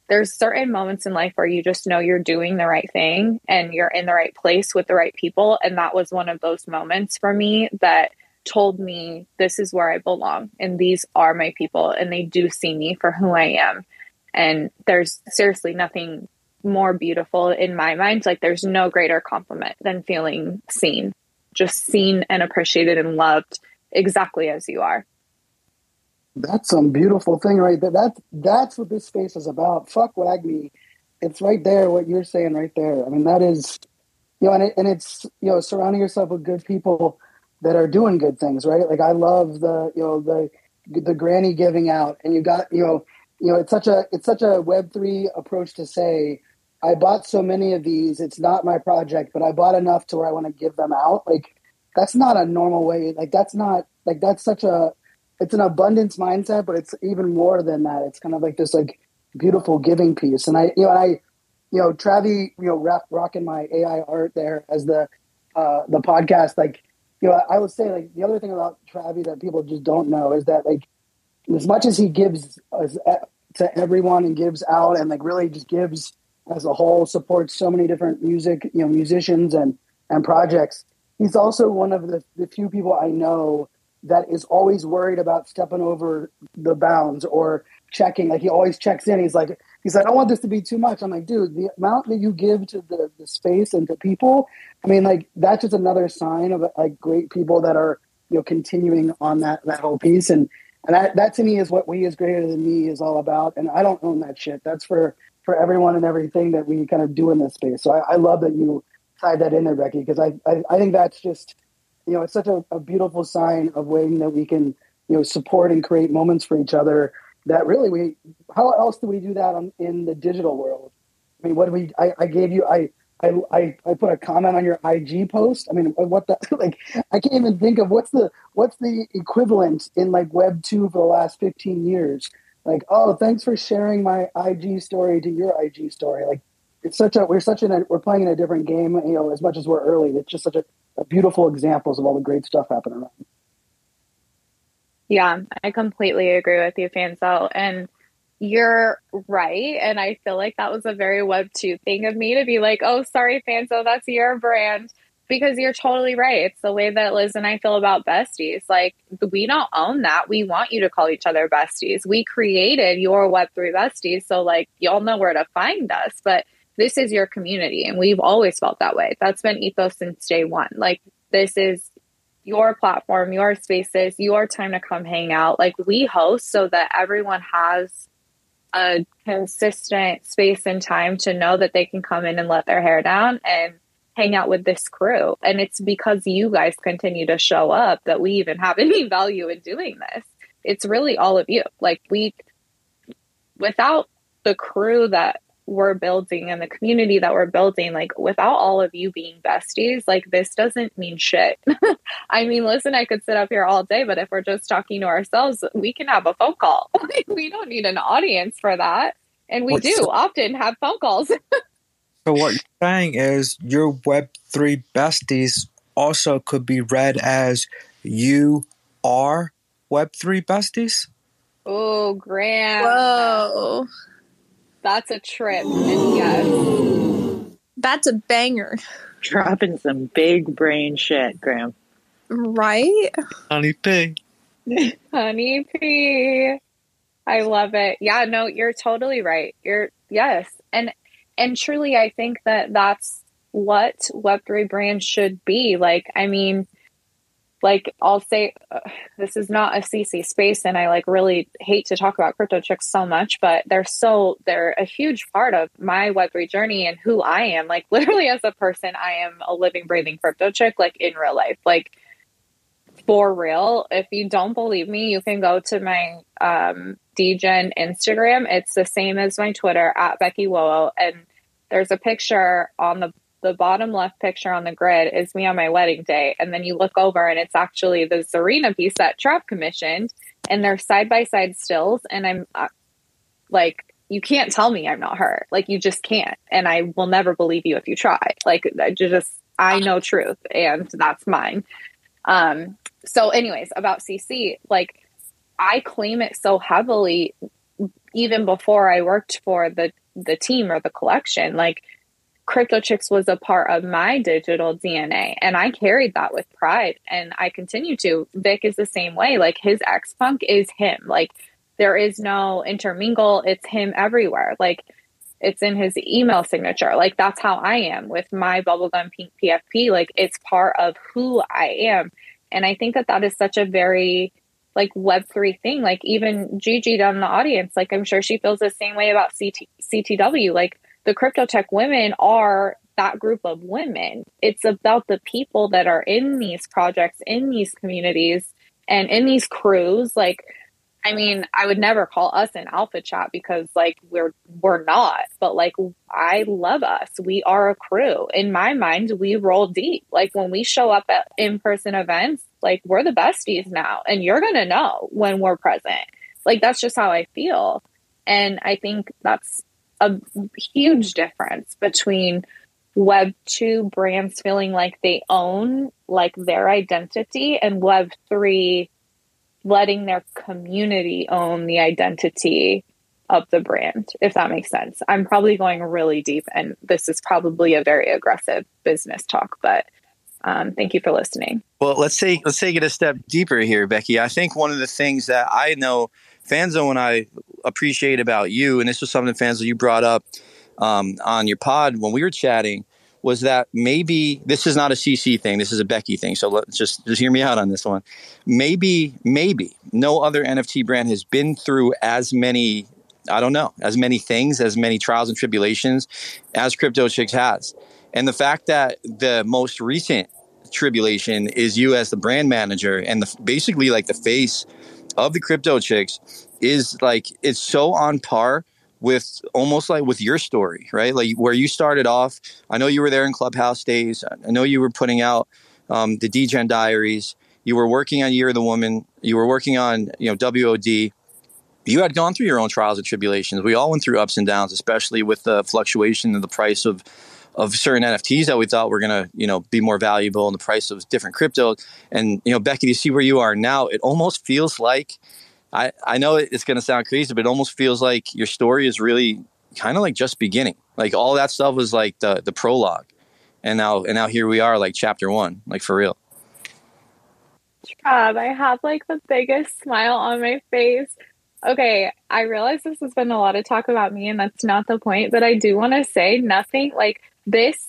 there's certain moments in life where you just know you're doing the right thing and you're in the right place with the right people. And that was one of those moments for me that told me this is where I belong and these are my people and they do see me for who I am. And there's seriously nothing more beautiful in my mind. Like there's no greater compliment than feeling seen, just seen and appreciated and loved exactly as you are. That's some beautiful thing right there. That's that's what this space is about. Fuck WAGMI. It's right there. What you're saying right there. I mean, that is, you know, and, it, and it's you know surrounding yourself with good people that are doing good things, right? Like I love the you know the the granny giving out, and you got you know you know it's such a it's such a Web three approach to say I bought so many of these. It's not my project, but I bought enough to where I want to give them out. Like that's not a normal way. Like that's not like that's such a it's an abundance mindset, but it's even more than that. It's kind of like this like beautiful giving piece. And I you know I you know Travie you know rock, rocking my AI art there as the uh, the podcast like you know, I would say like the other thing about Travie that people just don't know is that like as much as he gives as, uh, to everyone and gives out and like really just gives as a whole, supports so many different music, you know, musicians and and projects. He's also one of the, the few people I know that is always worried about stepping over the bounds or checking. Like he always checks in. He's like, he's like, I don't want this to be too much. I'm like, dude, the amount that you give to the, the space and to people, I mean, like that's just another sign of like great people that are, you know, continuing on that, that whole piece. And, and that, that to me is what we is greater than me is all about. And I don't own that shit. That's for, for everyone and everything that we kind of do in this space. So I, I love that you tied that in there, Becky, because I, I, I think that's just, you know, it's such a, a beautiful sign of way that we can, you know, support and create moments for each other that really we how else do we do that on, in the digital world i mean what do we i, I gave you I, I i put a comment on your ig post i mean what the like i can't even think of what's the what's the equivalent in like web 2 for the last 15 years like oh thanks for sharing my ig story to your ig story like it's such a we're such in a we're playing in a different game you know as much as we're early it's just such a, a beautiful examples of all the great stuff happening around yeah, I completely agree with you, Fanzo. And you're right. And I feel like that was a very Web 2 thing of me to be like, oh, sorry, Fanzo, that's your brand. Because you're totally right. It's the way that Liz and I feel about besties. Like, we don't own that. We want you to call each other besties. We created your Web3 besties. So, like, y'all know where to find us. But this is your community. And we've always felt that way. That's been ethos since day one. Like, this is your platform, your spaces, your time to come hang out. Like we host so that everyone has a consistent space and time to know that they can come in and let their hair down and hang out with this crew. And it's because you guys continue to show up that we even have any value in doing this. It's really all of you. Like, we, without the crew that we're building and the community that we're building, like without all of you being besties, like this doesn't mean shit. I mean, listen, I could sit up here all day, but if we're just talking to ourselves, we can have a phone call. we don't need an audience for that. And we What's do the- often have phone calls. So what you're saying is your Web three besties also could be read as you are Web three besties. oh, Gram. Whoa. That's a trip. And yes. That's a banger. Dropping some big brain shit, Gram. Right? Honey pig. Honey P. I love it. Yeah, no, you're totally right. You're yes. And and truly I think that that's what web3 brands should be. Like I mean like I'll say uh, this is not a CC space and I like really hate to talk about crypto chicks so much, but they're so they're a huge part of my web3 journey and who I am. Like literally as a person, I am a living breathing crypto chick like in real life. Like for real. If you don't believe me, you can go to my um, Degen Instagram. It's the same as my Twitter at Becky Wowo, and there's a picture on the the bottom left picture on the grid is me on my wedding day, and then you look over and it's actually the Zarina piece that Trav commissioned, and they're side by side stills, and I'm uh, like. You can't tell me I'm not her. Like you just can't, and I will never believe you if you try. Like I just, I know truth, and that's mine. Um, so, anyways, about CC, like I claim it so heavily, even before I worked for the the team or the collection. Like Crypto Chicks was a part of my digital DNA, and I carried that with pride, and I continue to. Vic is the same way. Like his X Punk is him. Like there is no intermingle. It's him everywhere. Like it's in his email signature. Like that's how I am with my bubblegum pink PFP. Like it's part of who I am. And I think that that is such a very like Web3 thing. Like even Gigi down in the audience, like I'm sure she feels the same way about CT, CTW. Like the crypto tech women are that group of women. It's about the people that are in these projects, in these communities, and in these crews. Like, I mean, I would never call us an alpha chat because like we're we're not, but like I love us. We are a crew. In my mind, we roll deep. Like when we show up at in-person events, like we're the besties now and you're going to know when we're present. Like that's just how I feel. And I think that's a huge difference between web 2 brands feeling like they own like their identity and web 3 letting their community own the identity of the brand, if that makes sense. I'm probably going really deep, and this is probably a very aggressive business talk, but um, thank you for listening. Well, let's take let's take it a step deeper here, Becky. I think one of the things that I know Fanzo and I appreciate about you, and this was something Fanzo you brought up um, on your pod when we were chatting, was that maybe this is not a CC thing. This is a Becky thing. So let's just just hear me out on this one. Maybe maybe no other NFT brand has been through as many. I don't know as many things, as many trials and tribulations as Crypto Chicks has. And the fact that the most recent tribulation is you as the brand manager and the, basically like the face of the crypto chicks is like it's so on par with almost like with your story right? Like where you started off i know you were there in clubhouse days. I know you were putting out um, the degen diaries. You were working on year of the woman. You were working on you know wod you had gone through your own trials and tribulations. We all went through ups and downs especially with the fluctuation of the price of of certain NFTs that we thought were going to, you know, be more valuable and the price of different crypto. And, you know, Becky, you see where you are now, it almost feels like, I, I know it's going to sound crazy, but it almost feels like your story is really kind of like just beginning. Like all that stuff was like the, the prologue. And now, and now here we are, like chapter one, like for real. Trav, I have like the biggest smile on my face. Okay, I realize this has been a lot of talk about me, and that's not the point, but I do want to say nothing like this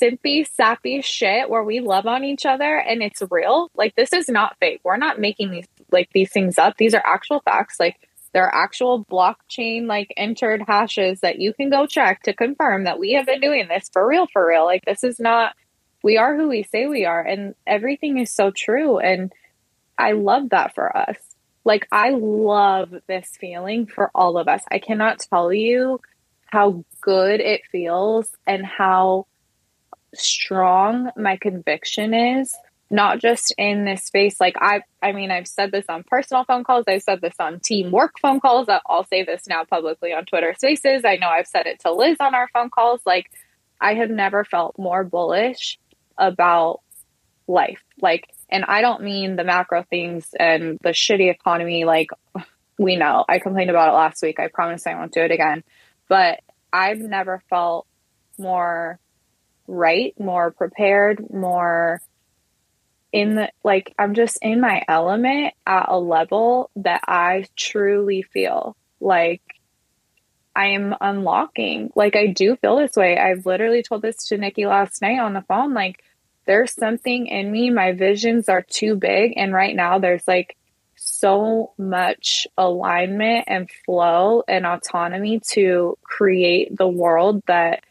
simpy, sappy shit where we love on each other and it's real. Like, this is not fake. We're not making these like these things up. These are actual facts. Like, there are actual blockchain like entered hashes that you can go check to confirm that we have been doing this for real, for real. Like this is not, we are who we say we are. And everything is so true. And I love that for us. Like I love this feeling for all of us. I cannot tell you how good it feels and how strong my conviction is not just in this space. Like i i mean i've said this on personal phone calls. I've said this on team work phone calls. I'll say this now publicly on twitter spaces. I know i've said it to liz on our phone calls. Like i have never felt more bullish about life. Like and i don't mean the macro things and the shitty economy. Like we know. I complained about it last week. I promise i won't do it again. But i've never felt more right more prepared more in the like I'm just in my element at a level that I truly feel like I am unlocking. Like I do feel this way. I've literally told this to Niki last night on the phone. Like there's something in me. My visions are too big. And right now there's like so much alignment and flow and autonomy to create the world that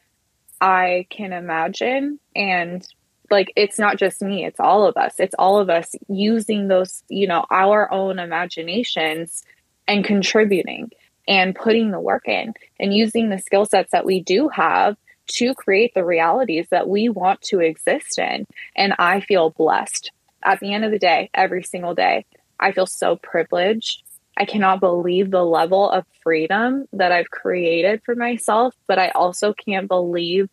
I can imagine. And like it's not just me it's all of us. It's all of us using those you know our own imaginations and contributing and putting the work in and using the skill sets that we do have to create the realities that we want to exist in. And i feel blessed. At the end of the day every single day i feel so privileged. I cannot believe the level of freedom that i've created for myself but i also can't believe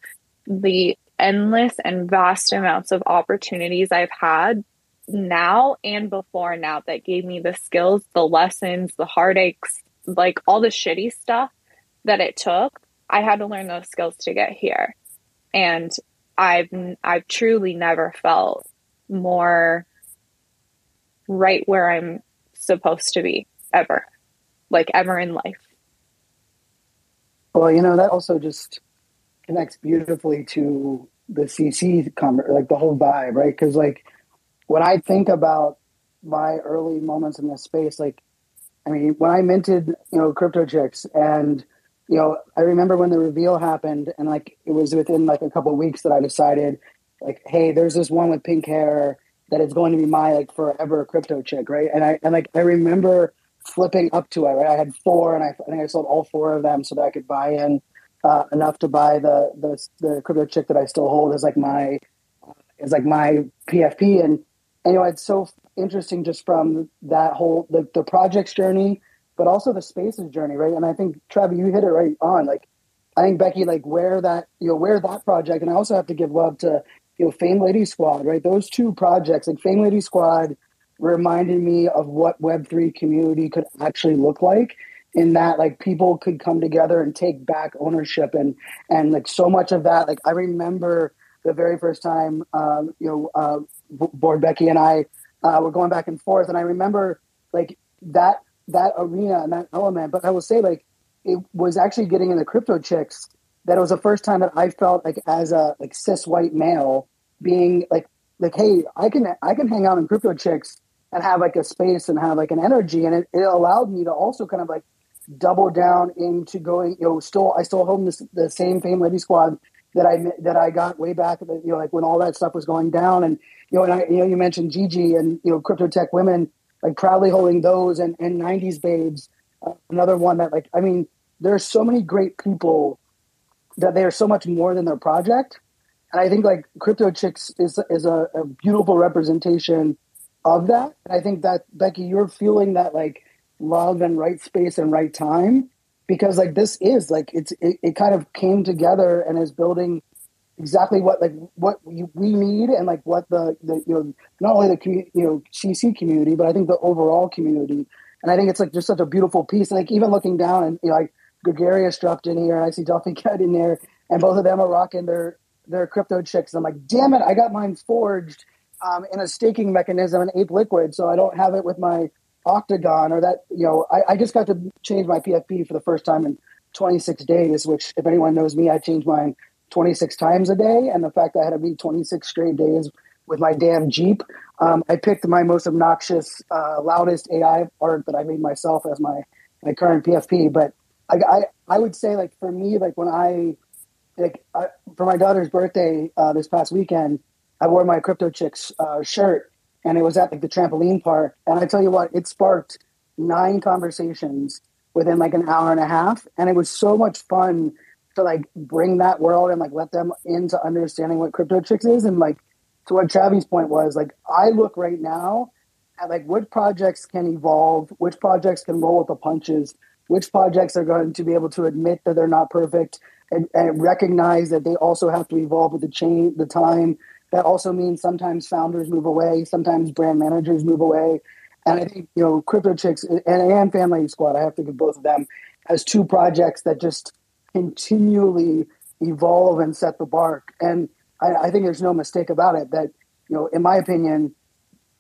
the endless and vast amounts of opportunities I've had now and before now that gave me the skills, the lessons, the heartaches, like all the shitty stuff that it took. I had to learn those skills to get here. And I've I've truly never felt more right where I'm supposed to be ever. Like ever in life. Well, you know, that also just connects beautifully to the CC conver- like the whole vibe, right? Because like when I think about my early moments in this space, like I mean, when I minted, you know, crypto chicks, and you know, I remember when the reveal happened, and like it was within like a couple weeks that I decided, like, hey, there's this one with pink hair that is going to be my like forever crypto chick, right? And I and like I remember flipping up to it, right? I had four, and I, I think I sold all four of them so that I could buy in uh, enough to buy the, the the crypto chick that I still hold as like my as like my PFP and, know it's so interesting just from that whole the, the project's journey but also the spaces journey right? And I think Travis you hit it right on. Like I think Becky like where that you know where that project and I also have to give love to you know Fame Lady Squad right? Those two projects like Fame Lady Squad reminded me of what Web3 community could actually look like in that like people could come together and take back ownership and and like so much of that. Like i remember the very first time um, you know uh, board becky and i uh, were going back and forth. And i remember like that that arena and that element. But i will say like it was actually getting in the crypto chicks that it was the first time that i felt like as a like cis white male being like like hey i can i can hang out in crypto chicks and have like a space and have like an energy. And it, it allowed me to also kind of like double down into going. You know, still I still hold this, the same Fame Lady Squad that I that I got way back. You know, like when all that stuff was going down, and you know, and I, you know, you mentioned Gigi and you know, crypto tech women, like proudly holding those, and and '90s babes, uh, another one that like I mean, there's so many great people that they are so much more than their project, and I think like crypto chicks is is a, a beautiful representation of that. And I think that Becky, you're feeling that like love and right space and right time because like this is like it's it, it kind of came together and is building exactly what like what we, we need and like what the, the you know not only the community you know cc community but i think the overall community. And i think it's like just such a beautiful piece. Like even looking down and you know like gregarious dropped in here and i see duffy cut in there and both of them are rocking their their crypto chicks. I'm like damn it i got mine forged um, in a staking mechanism in ape liquid so i don't have it with my Octagon or that, you know, I, I just got to change my PFP for the first time in 26 days, which if anyone knows me, I change mine 26 times a day. And the fact that I had to be 26 straight days with my damn Jeep, um, I picked my most obnoxious, uh, loudest AI art that I made myself as my my current PFP. But I, I, I would say like for me, like when I like I, for my daughter's birthday uh, this past weekend, I wore my Crypto Chicks uh, shirt, and it was at like the trampoline park. And I tell you what, it sparked nine conversations within like an hour and a half, and it was so much fun to like bring that world and like let them into understanding what Crypto Chicks is, and like to what Travis' point was, like I look right now at like which projects can evolve, which projects can roll with the punches, which projects are going to be able to admit that they're not perfect and, and recognize that they also have to evolve with the chain, the time. That also means sometimes founders move away, sometimes brand managers move away. And I think, you know, Crypto Chicks and, Fame Lady Squad, I have to give both of them as two projects that just continually evolve and set the bar. And I, I think there's no mistake about it that, you know, in my opinion,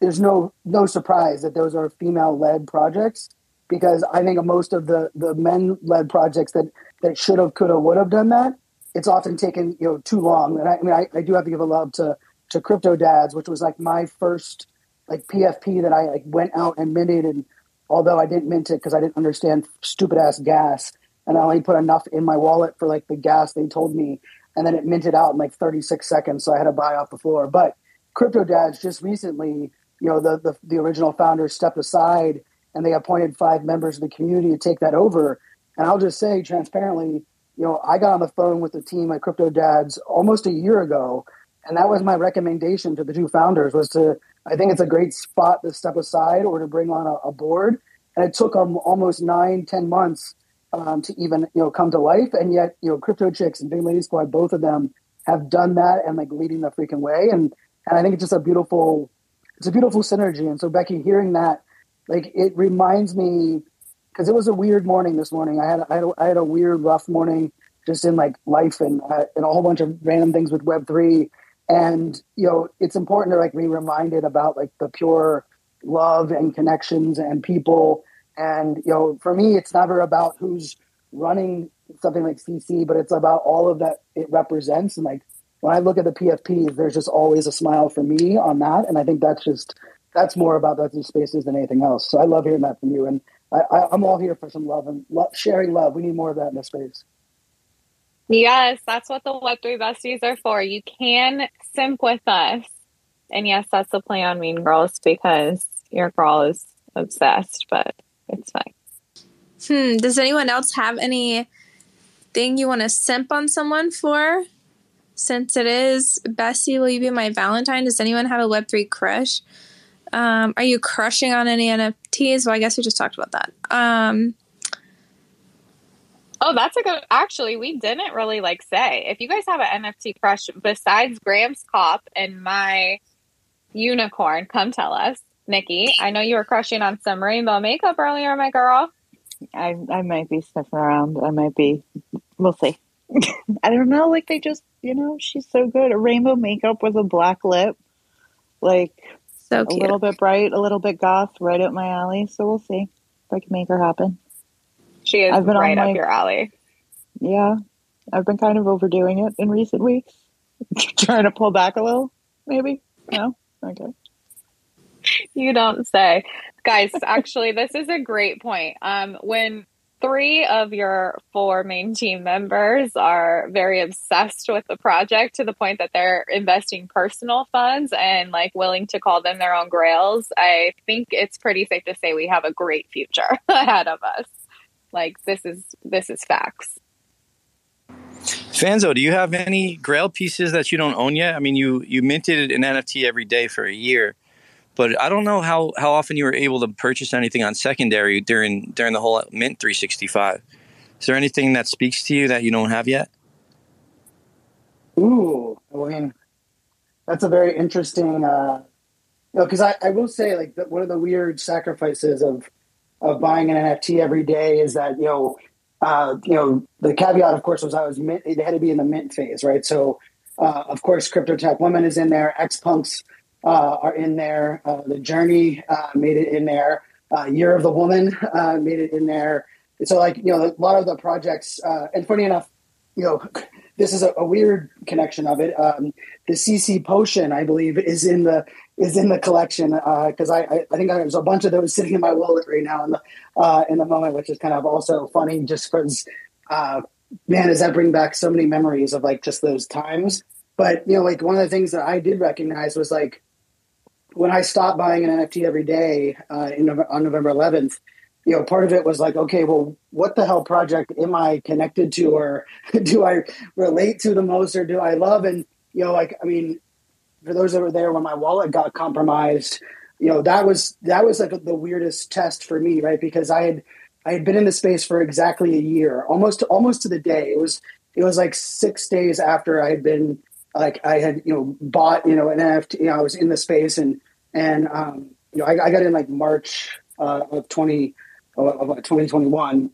there's no no surprise that those are female led projects because I think most of the the men led projects that that should have, could have, would have done that, it's often taken you know too long. And I, I mean, I, I, do have to give a love to to Crypto Dads, which was like my first like PFP that I like went out and minted, and although I didn't mint it because I didn't understand stupid ass gas, and I only put enough in my wallet for like the gas they told me, and then it minted out in like 36 seconds, so I had to buy off the floor. But Crypto Dads just recently, you know, the the, the original founders stepped aside and they appointed five members of the community to take that over. And I'll just say transparently, you know, I got on the phone with the team at Crypto Dads almost a year ago, and that was my recommendation to the two founders was to I think it's a great spot to step aside or to bring on a, a board. And it took them almost nine, ten months um, to even you know come to life. And yet, you know, Crypto Chicks and Fame Lady Squad, both of them have done that and like leading the freaking way. And and I think it's just a beautiful, it's a beautiful synergy. And so Becky, hearing that, like it reminds me because it was a weird morning this morning. I had I had a, I had a weird, rough morning just in like life and uh, and a whole bunch of random things with Web three. And you know, it's important to like be reminded about like the pure love and connections and people. And you know, for me, it's never about who's running something like CC, but it's about all of that it represents. And like when I look at the PFPs, there's just always a smile for me on that. And I think that's just that's more about those spaces than anything else. So I love hearing that from you. And I, am all here for some love and sharing love. We need more of that in this space. Yes, that's what the Web3 besties are for. You can simp with us. And yes, that's the play on Mean Girls because your girl is obsessed, but it's fine. Hmm. Does anyone else have any thing you want to simp on someone for? Since it is Bessie, will you be my Valentine? Does anyone have a Web3 crush? Um, are you crushing on any NFTs? Well, I guess we just talked about that. Um, oh, that's a good. Actually, we didn't really like say if you guys have an NFT crush besides Gram's cop and my unicorn. Come tell us, Niki. I know you were crushing on some rainbow makeup earlier, my girl. I I might be sniffing around. I might be. We'll see. I don't know. Like they just, you know, she's so good. A rainbow makeup with a black lip. Like so cute. A little bit bright, a little bit goth, right up my alley. So we'll see if I can make her happen. She is I've been right up your alley. Yeah. I've been kind of overdoing it in recent weeks. Trying to pull back a little, maybe. No? Okay. You don't say. Guys, actually, this is a great point. Um, when three of your four main team members are very obsessed with the project to the point that they're investing personal funds and like willing to call them their own grails. I think it's pretty safe to say we have a great future ahead of us. Like this is this is facts. Fanzo, do you have any grail pieces that you don't own yet? I mean, you you minted an NFT every day for a year but I don't know how, how often you were able to purchase anything on secondary during during the whole Mint 365. Is there anything that speaks to you that you don't have yet? Ooh, I mean, that's a very interesting. Uh, you know, because I, I will say like the, one of the weird sacrifices of of buying an NFT every day is that you know, uh, you know, the caveat of course was I was mint. It had to be in the mint phase, right? So, uh, of course, Crypto Tech Woman is in there. X Punks are in there. Uh, the Journey uh, made it in there. Uh, Year of the Woman uh, made it in there. So, like you know, a lot of the projects. Uh, and funny enough, you know, this is a, a weird connection of it. Um, the CC Potion, I believe, is in the is in the collection because I, I, I think there's a bunch of those sitting in my wallet right now in the uh, in the moment, which is kind of also funny just because uh, man, does that bring back so many memories of like just those times. But you know, like one of the things that I did recognize was like when I stopped buying an NFT every day uh, in, on November 11th. You know, part of it was like, okay, well, what the hell project am I connected to, or do I relate to the most, or do I love? And you know, like, I mean, for those that were there when my wallet got compromised, you know, that was that was like the weirdest test for me, right? Because I had I had been in the space for exactly a year, almost almost to the day. It was it was like six days after I had been like I had you know bought you know an NFT. You know, I was in the space and and um, you know I, I got in like March uh, of twenty of twenty twenty one,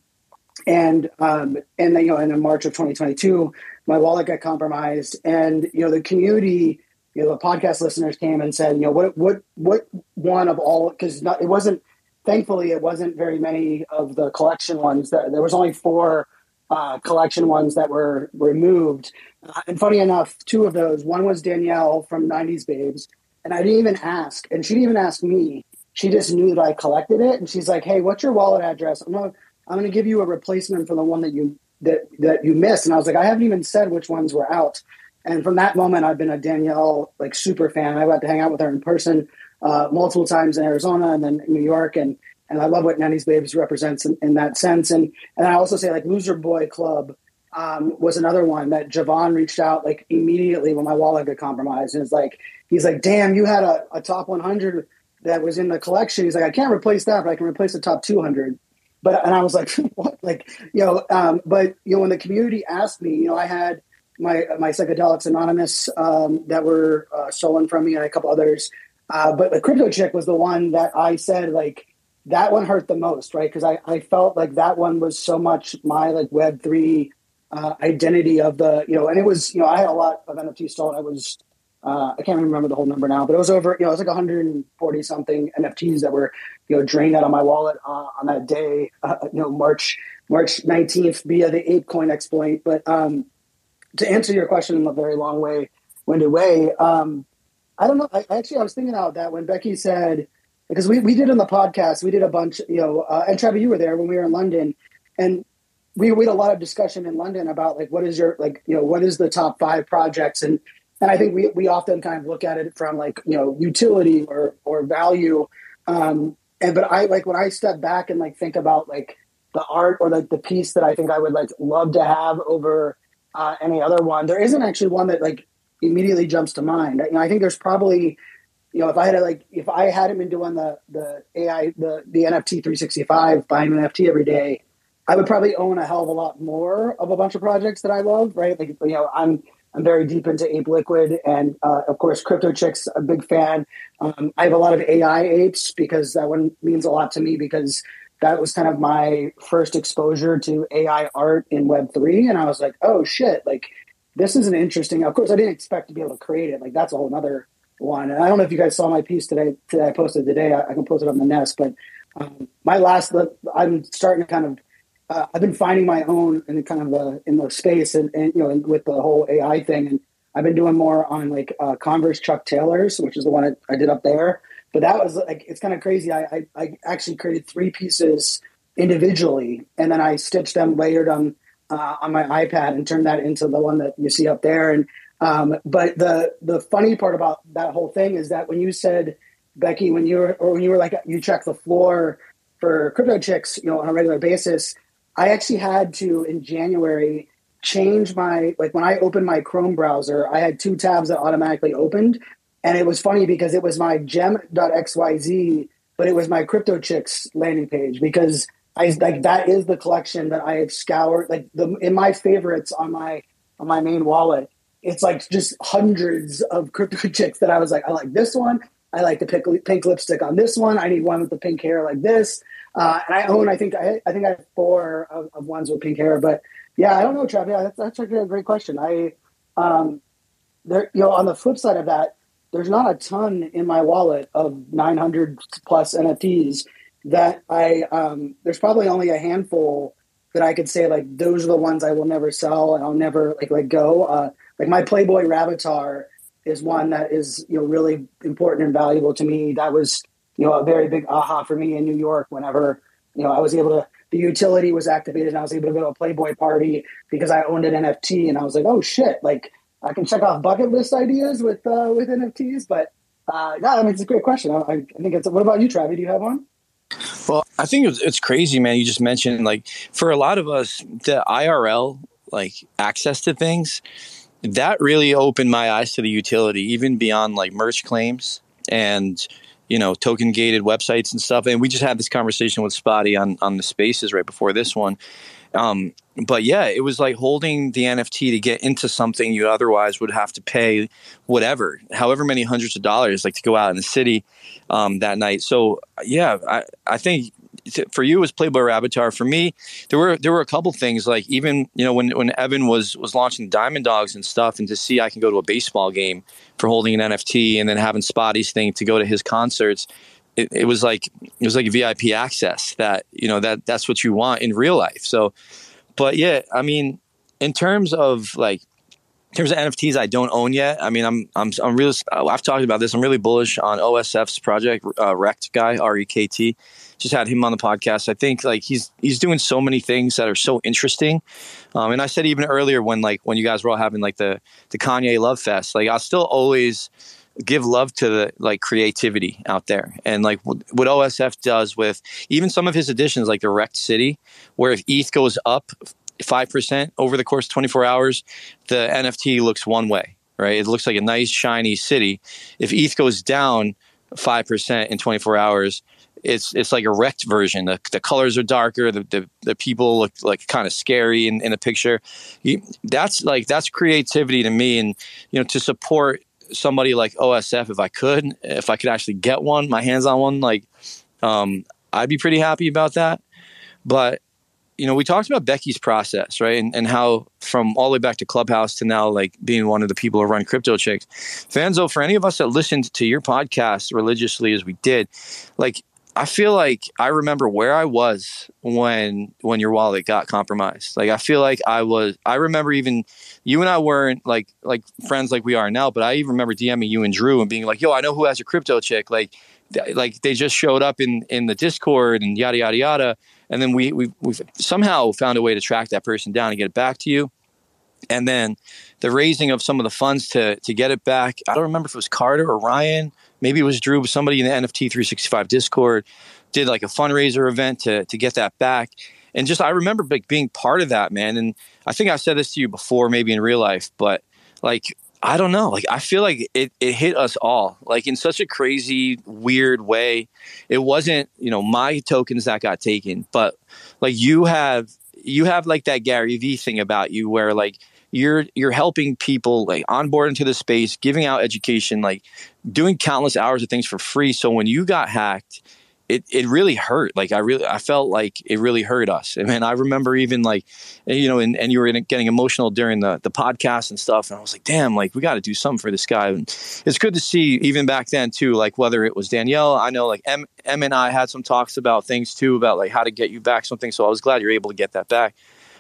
and um, and then you know and in March of twenty twenty two, my wallet got compromised, and you know the community. You know, the podcast listeners came and said, you know, what, what, what one of all, because it wasn't, thankfully, it wasn't very many of the collection ones. That there was only four uh, collection ones that were removed. Uh, and funny enough, two of those, one was Danielle from 90s Babes, and I didn't even ask, and she didn't even ask me. She just knew that I collected it, and she's like, "Hey, what's your wallet address? I'm gonna, I'm gonna give you a replacement for the one that you that that you missed." And I was like, "I haven't even said which ones were out." And from that moment, I've been a Danielle like super fan. I got to hang out with her in person uh, multiple times in Arizona and then New York, and and I love what 90s Babes represents in, in, that sense. And and I also say like Loser Boy Club um, was another one that Javon reached out like immediately when my wallet got compromised, and it's like he's like, "Damn, you had a, a top 100 that was in the collection." He's like, "I can't replace that, but I can replace the top 200." But and I was like, "What?" Like you know, um, but you know, when the community asked me, you know, I had my my psychedelics anonymous um, that were uh, stolen from me and a couple others. Uh, but the crypto chick was the one that I said like that one hurt the most, right? Because I, I felt like that one was so much my like Web three uh, identity of the you know, and it was you know I had a lot of NFTs stolen. I was uh, I can't remember the whole number now, but it was over you know it was like 140 something NFTs that were you know drained out of my wallet uh, on that day, uh, you know March March 19th via the ApeCoin exploit. But um, to answer your question in a very long way, winded way, um, I don't know. I, actually I was thinking about that when Becky said because we, we did on the podcast, we did a bunch, you know, uh, and Trevor, you were there when we were in London, and we, we had a lot of discussion in London about like what is your like you know what is the top five projects and and I think we we often kind of look at it from like you know utility or or value, um, and but I like when I step back and like think about like the art or like the piece that I think I would like love to have over uh, any other one. There isn't actually one that like immediately jumps to mind. You know, I think there's probably you know, if I had like, if I hadn't been doing the the AI, the the NFT 365, buying an NFT every day, I would probably own a hell of a lot more of a bunch of projects that I love. Right, like you know, I'm I'm very deep into Ape Liquid, and uh, of course, Crypto Chicks, a big fan. Um, I have a lot of AI apes because that one means a lot to me because that was kind of my first exposure to AI art in Web three, and I was like, oh shit, like this is an interesting. Of course, I didn't expect to be able to create it. Like that's a whole other one. And I don't know if you guys saw my piece today. Today I posted today. I, I can post it on the nest. But um, my last, I'm starting to kind of. Uh, I've been finding my own in kind of the in the space and, and you know with the whole AI thing, and I've been doing more on like uh, Converse Chuck Taylors, which is the one I, I, did up there. But that was like it's kind of crazy. I, I, I actually created three pieces individually, and then I stitched them, layered them uh, on my iPad, and turned that into the one that you see up there. And um, but the the funny part about that whole thing is that when you said Becky, when you were or when you were like you check the floor for crypto chicks, you know, on a regular basis, I actually had to in January change my like when I opened my Chrome browser, I had two tabs that automatically opened, and it was funny because it was my gem.xyz, but it was my crypto chicks landing page because I like that is the collection that I have scoured like the in my favorites on my on my main wallet it's like just hundreds of crypto chicks that I was like, I like this one. I like the pink, pink lipstick on this one. I need one with the pink hair like this. Uh, and I own, I think, I, I think I have four of, of, ones with pink hair. But yeah, I don't know, Travis. Yeah, that's, that's actually a great question. I, um, there, you know, on the flip side of that, there's not a ton in my wallet of 900 plus NFTs that I, um, there's probably only a handful that I could say like those are the ones I will never sell and I'll never like let go. Uh, like my Playboy Rabbitars is one that is you know really important and valuable to me. That was you know a very big aha for me in New York whenever you know I was able to the utility was activated and I was able to go to a Playboy party because I owned an NFT and I was like oh shit like I can check off bucket list ideas with uh, with NFTs. But uh, yeah, I mean it's a great question. I, I think it's. What about you, Travie? Do you have one? Well, I think it's, it's crazy, man. You just mentioned like for a lot of us, the IRL like access to things that really opened my eyes to the utility, even beyond like merch claims and you know token gated websites and stuff. And we just had this conversation with Spottie on on the Spaces right before this one. Um, but yeah, it was like holding the NFT to get into something you otherwise would have to pay whatever, however many hundreds of dollars, like to go out in the city um, that night. So yeah, I, I think for you it was Playboy Rabbitars. For me, there were there were a couple things like even you know when when Evan was was launching Diamond Dogs and stuff, and to see I can go to a baseball game for holding an NFT, and then having Spottie's thing to go to his concerts. It, it was like it was like VIP access that you know that that's what you want in real life. So but yeah, I mean, in terms of like in terms of NFTs I don't own yet. I mean, I'm I'm I'm really I've talked about this. I'm really bullish on OSF's project, uh, Rekt guy, R E K T. Just had him on the podcast. I think like he's he's doing so many things that are so interesting. Um, and I said even earlier when like when you guys were all having like the the Kanye Love Fest, like I'll still always give love to the like creativity out there and like what OSF does with even some of his additions like the wrecked City, where if ETH goes up five percent over the course of 24 hours, the NFT looks one way, right? It looks like a nice shiny city. If ETH goes down five percent in 24 hours, it's it's like a wrecked version. The, the colors are darker. The, the, the people look like kind of scary in, in a picture. You, that's like that's creativity to me, and you know to support somebody like OSF if I could, if I could actually get one, my hands on one, like um, I'd be pretty happy about that. But you know, we talked about Becky's process, right? And, and how from all the way back to Clubhouse to now, like being one of the people who run Crypto Chicks. Fanzo, for any of us that listened to your podcast religiously as we did, like I feel like I remember where I was when when your wallet got compromised. Like I feel like I was I remember even you and I weren't like like friends like we are now, but I even remember DMing you and Drew and being like, "Yo, I know who has your crypto chick." Like th- like they just showed up in in the Discord and yada yada yada, and then we we we somehow found a way to track that person down and get it back to you. And then the raising of some of the funds to to get it back. I don't remember if it was Carter or Ryan maybe it was Drew, somebody in the NFT 365 Discord did like a fundraiser event to to get that back. And just I remember like being part of that, man. And I think I've said this to you before, maybe in real life, but like I don't know. Like I feel like it, it hit us all like in such a crazy, weird way. It wasn't, you know, my tokens that got taken, but like you have you have like that Gary Vee thing about you where like you're you're helping people like onboard into the space, giving out education, like doing countless hours of things for free. So when you got hacked, it, it really hurt. Like I really, I felt like it really hurt us. I mean, I remember even like, you know, and, and you were getting emotional during the, the podcast and stuff. And I was like, damn, like we got to do something for this guy. And it's good to see even back then too, like whether it was Danielle, I know like M, M and I had some talks about things too, about like how to get you back something. So I was glad you're able to get that back.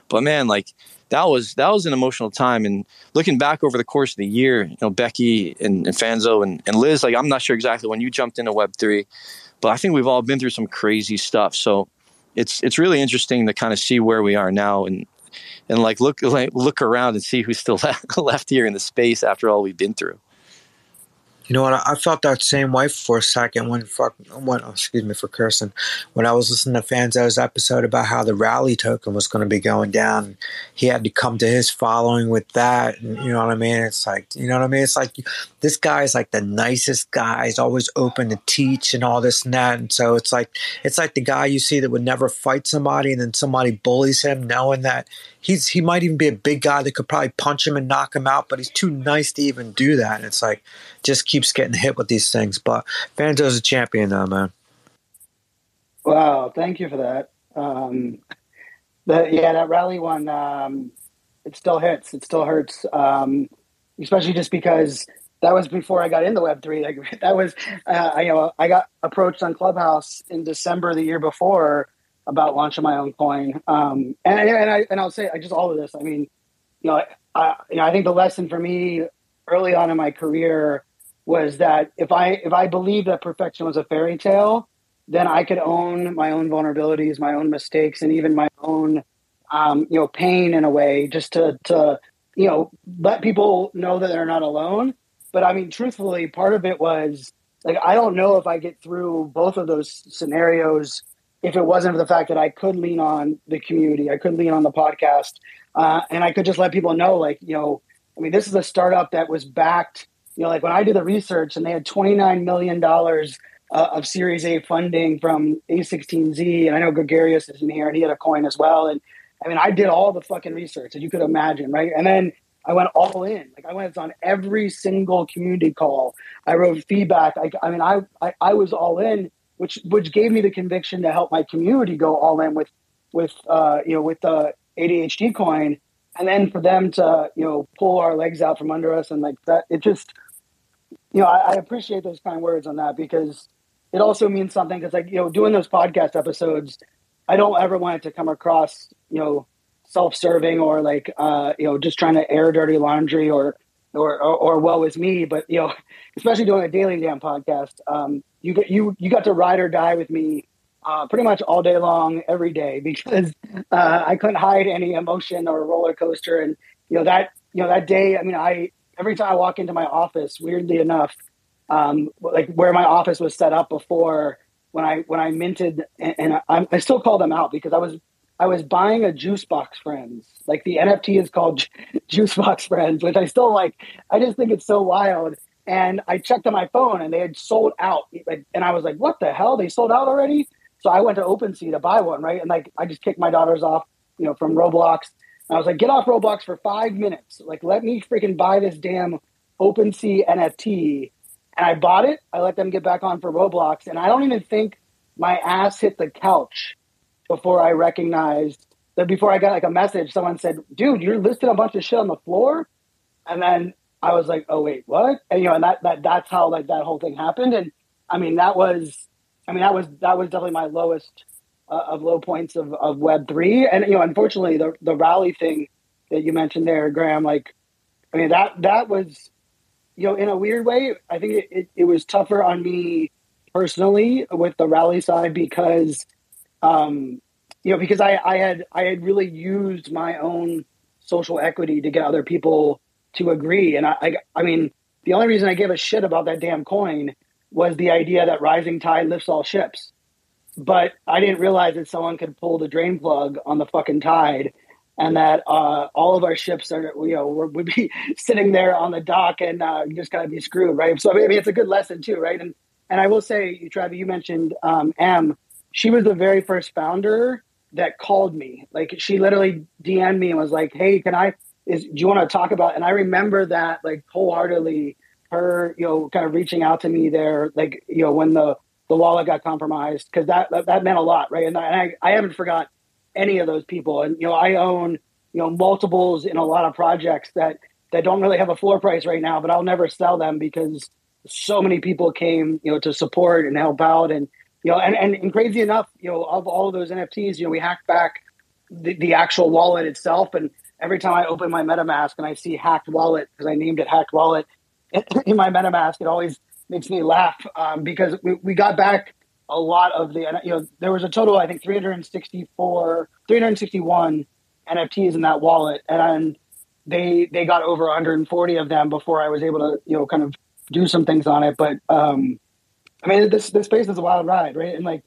But man, like that was that was an emotional time. And looking back over the course of the year, you know, Becky and, and Fanzo and, and Liz, like I'm not sure exactly when you jumped into Web three, but I think we've all been through some crazy stuff. So it's it's really interesting to kind of see where we are now and and like look like look around and see who's still left, left here in the space after all we've been through. You know what? I felt that same way for a second when, fuck, when oh, excuse me for cursing, when I was listening to Fanzo's episode about how the rally token was going to be going down. He had to come to his following with that. And, you know what I mean? It's like, you know what I mean? It's like this guy is like the nicest guy. He's always open to teach and all this and that. And so it's like, it's like the guy you see that would never fight somebody and then somebody bullies him knowing that he's he might even be a big guy that could probably punch him and knock him out, but he's too nice to even do that. And it's like just keeps getting hit with these things. But Fanzo's a champion though, man. Wow, thank you for that. Um, the, yeah, that rally one, um, it still hits. It still hurts, um, especially just because that was before I got into Web three. Like that was, uh, I, you know, I got approached on Clubhouse in December the year before about launching my own coin. Um, and and I and I'll say I just all of this. I mean, you know, I you know I think the lesson for me early on in my career was that if I if I believed that perfection was a fairy tale, then I could own my own vulnerabilities, my own mistakes, and even my own um, you know pain in a way, just to to you know let people know that they're not alone. But I mean, truthfully, part of it was like I don't know if I get through both of those scenarios if it wasn't for the fact that I could lean on the community, I could lean on the podcast, uh, and I could just let people know, like you know, I mean, this is a startup that was backed. You know, like when I did the research, and they had twenty nine million dollars uh, of Series A funding from A16Z, and I know Gregarious is in here, and he had a coin as well. And I mean, I did all the fucking research that you could imagine, right? And then I went all in. Like I went on every single community call. I wrote feedback. I, I mean, I, I, I was all in, which which gave me the conviction to help my community go all in with with uh, you know with the ADHD coin, and then for them to you know pull our legs out from under us and like that. It just you know I, I appreciate those kind words on that because it also means something because like you know doing those podcast episodes, I don't ever want it to come across you know self-serving or like uh, you know just trying to air dirty laundry or or or, or me but you know especially doing a daily damn podcast um, you get you you got to ride or die with me uh, pretty much all day long every day because uh, I couldn't hide any emotion or roller coaster and you know that you know that day I mean I every time I walk into my office weirdly enough um, like where my office was set up before when I when I minted and, and I, I still call them out because I was I was buying a Juicebox Friends. Like the NFT is called Juicebox Friends, which I still like. I just think it's so wild. And I checked on my phone and they had sold out. And I was like, what the hell? They sold out already? So I went to OpenSea to buy one, right? And like I just kicked my daughters off, you know, from Roblox. And I was like, get off Roblox for five minutes. Like, let me freaking buy this damn OpenSea NFT. And I bought it. I let them get back on for Roblox. And I don't even think my ass hit the couch before I recognized that before I got like a message, someone said, dude, you're listing a bunch of shit on the floor. And then I was like, oh wait, what? And you know, and that, that that's how like that whole thing happened. And I mean, that was, I mean, that was, that was definitely my lowest uh, of low points of, of web three. And, you know, unfortunately the, the rally thing that you mentioned there, Gram, like, I mean, that, that was, you know, in a weird way, I think it, it, it was tougher on me personally with the rally side because um, you know, because I, I had I had really used my own social equity to get other people to agree, and I, I, I mean, the only reason I gave a shit about that damn coin was the idea that rising tide lifts all ships. But I didn't realize that someone could pull the drain plug on the fucking tide, and that uh, all of our ships are, you know, would be sitting there on the dock and uh, just gotta be screwed, right? So I mean, it's a good lesson too, right? And and I will say, you, Travis, you mentioned um, M she was the very first founder that called me. Like she literally DM'd me and was like, "Hey, can I? Is do you want to talk about?" And I remember that like wholeheartedly. Her, you know, kind of reaching out to me there, like you know, when the the wallet got compromised, because that, that, that meant a lot, right? And I I haven't forgot any of those people, and you know, I own you know multiples in a lot of projects that that don't really have a floor price right now, but I'll never sell them because so many people came, you know, to support and help out, and you know, and, and, and crazy enough, you know, of all of those NFTs, you know, we hacked back the, the actual wallet itself. And every time I open my MetaMask and I see hacked wallet, because I named it hacked wallet in my MetaMask, it always makes me laugh um, because we, we got back a lot of the, you know, there was a total, I think 364, 361 NFTs in that wallet. And they, they got over 140 of them before I was able to, you know, kind of do some things on it. But, um, I mean, this this space is a wild ride, right? And like,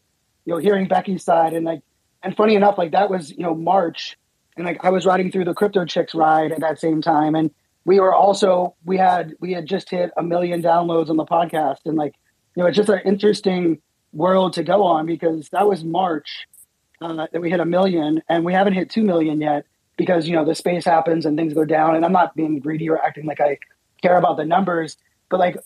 you know, hearing Becky's side and like, and funny enough, like that was you know March, and like I was riding through the Crypto Chicks ride at that same time, and we were also we had we had just hit a million downloads on the podcast, and like, you know, it's just an interesting world to go on because that was March uh, that we hit a million, and we haven't hit two million yet because you know the space happens and things go down, and I'm not being greedy or acting like I care about the numbers, but like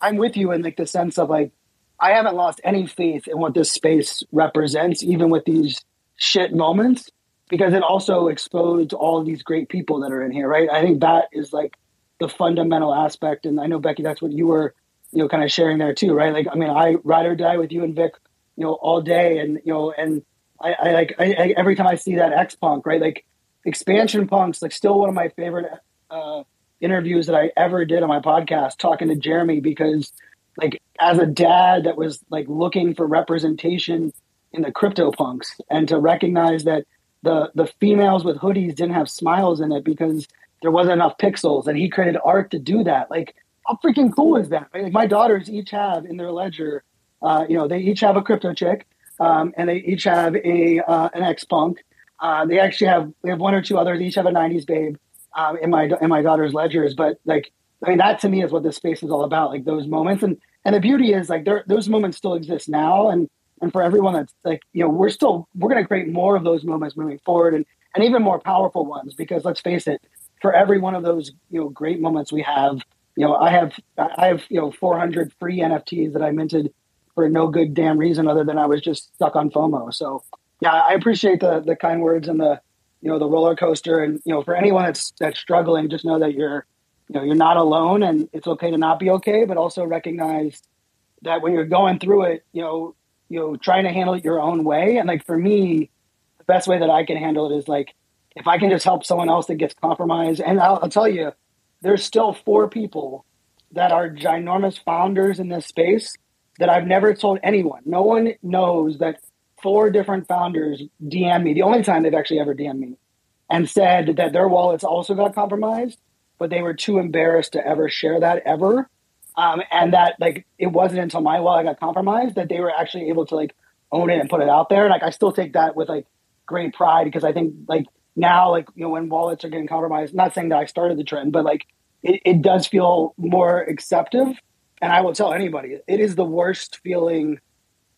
I, am with you in like the sense of like I haven't lost any faith in what this space represents, even with these shit moments, because it also exposed all these great people that are in here, right? I think that is like the fundamental aspect. And I know Becky, that's what you were, you know, kind of sharing there too, right? Like, I mean, I ride or die with you and Vic, you know, all day, and you know, and I, I like I, I, every time I see that X Punk, right? Like, expansion punks, like, still one of my favorite uh, interviews that I ever did on my podcast talking to Jeremy because like as a dad that was like looking for representation in the crypto punks and to recognize that the the females with hoodies didn't have smiles in it because there wasn't enough pixels and he created art to do that like how freaking cool is that like my daughters each have in their ledger uh, you know they each have a crypto chick um, and they each have a uh, an ex punk uh, they actually have they have one or two others. They each have a '90s babe um, in my in my daughter's ledgers. But like, I mean, that to me is what this space is all about. Like those moments, and and the beauty is like those moments still exist now, and and for everyone that's like you know we're still we're going to create more of those moments moving forward, and and even more powerful ones because let's face it, for every one of those you know great moments we have, you know, I have I have you know 400 free NFTs that I minted for no good damn reason other than I was just stuck on FOMO. So yeah, I appreciate the the kind words and the you know the roller coaster. And you know, for anyone that's that's struggling, just know that you're you know you're not alone, and it's okay to not be okay, but also recognize that when you're going through it, you know, you know, trying to handle it your own way. And like for me, the best way that I can handle it is like if I can just help someone else that gets compromised. And I'll, I'll tell you, there's still four people that are ginormous founders in this space that I've never told anyone. No one knows that four different founders DM me, the only time they've actually ever DM'd me, and said that their wallets also got compromised, but they were too embarrassed to ever share that ever. Um, and that like it wasn't until my wallet got compromised that they were actually able to like own it and put it out there. Like I still take that with like great pride because I think like now like you know when wallets are getting compromised, not saying that I started the trend, but like it, it does feel more acceptive. And I will tell anybody, it is the worst feeling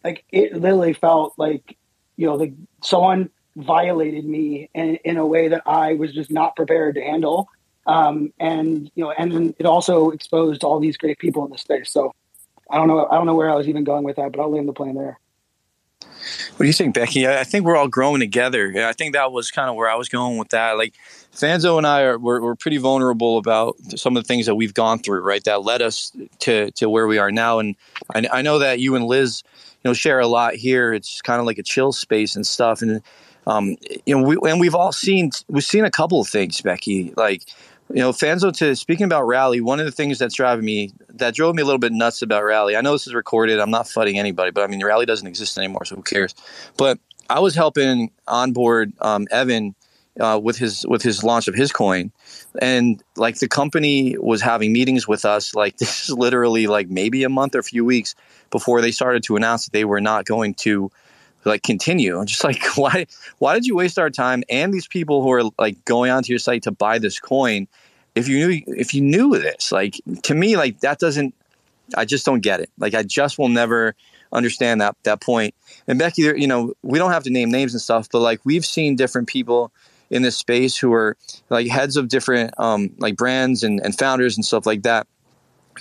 like it literally felt like you know like someone violated me in, in a way that I was just not prepared to handle. Um, and you know, and then it also exposed all these great people in the space. So I don't know, I don't know where I was even going with that, but I'll land the plane there. What do you think, Becky? I think we're all growing together. I think that was kind of where I was going with that. Like Fanzo and I are we're, we're, pretty vulnerable about some of the things that we've gone through, right? That led us to to where we are now. And I, I know that you and Liz you know share a lot here. It's kind of like a chill space and stuff. And um, you know, we and we've all seen we've seen a couple of things, Becky. Like you know, Fanzo. To speaking about rally, one of the things that's driving me that drove me a little bit nuts about rally. I know this is recorded. I'm not fudding anybody, but I mean, rally doesn't exist anymore, so who cares? But I was helping onboard um, Evan uh, with his with his launch of his coin, and like the company was having meetings with us. Like this is literally like maybe a month or a few weeks before they started to announce that they were not going to like continue. I'm just like, why why did you waste our time and these people who are like going onto your site to buy this coin? If you knew if you knew this, like to me, like that doesn't. I just don't get it. Like I just will never understand that that point. And Becky, you know, we don't have to name names and stuff, but like we've seen different people in this space who are like heads of different um, like brands and, and founders and stuff like that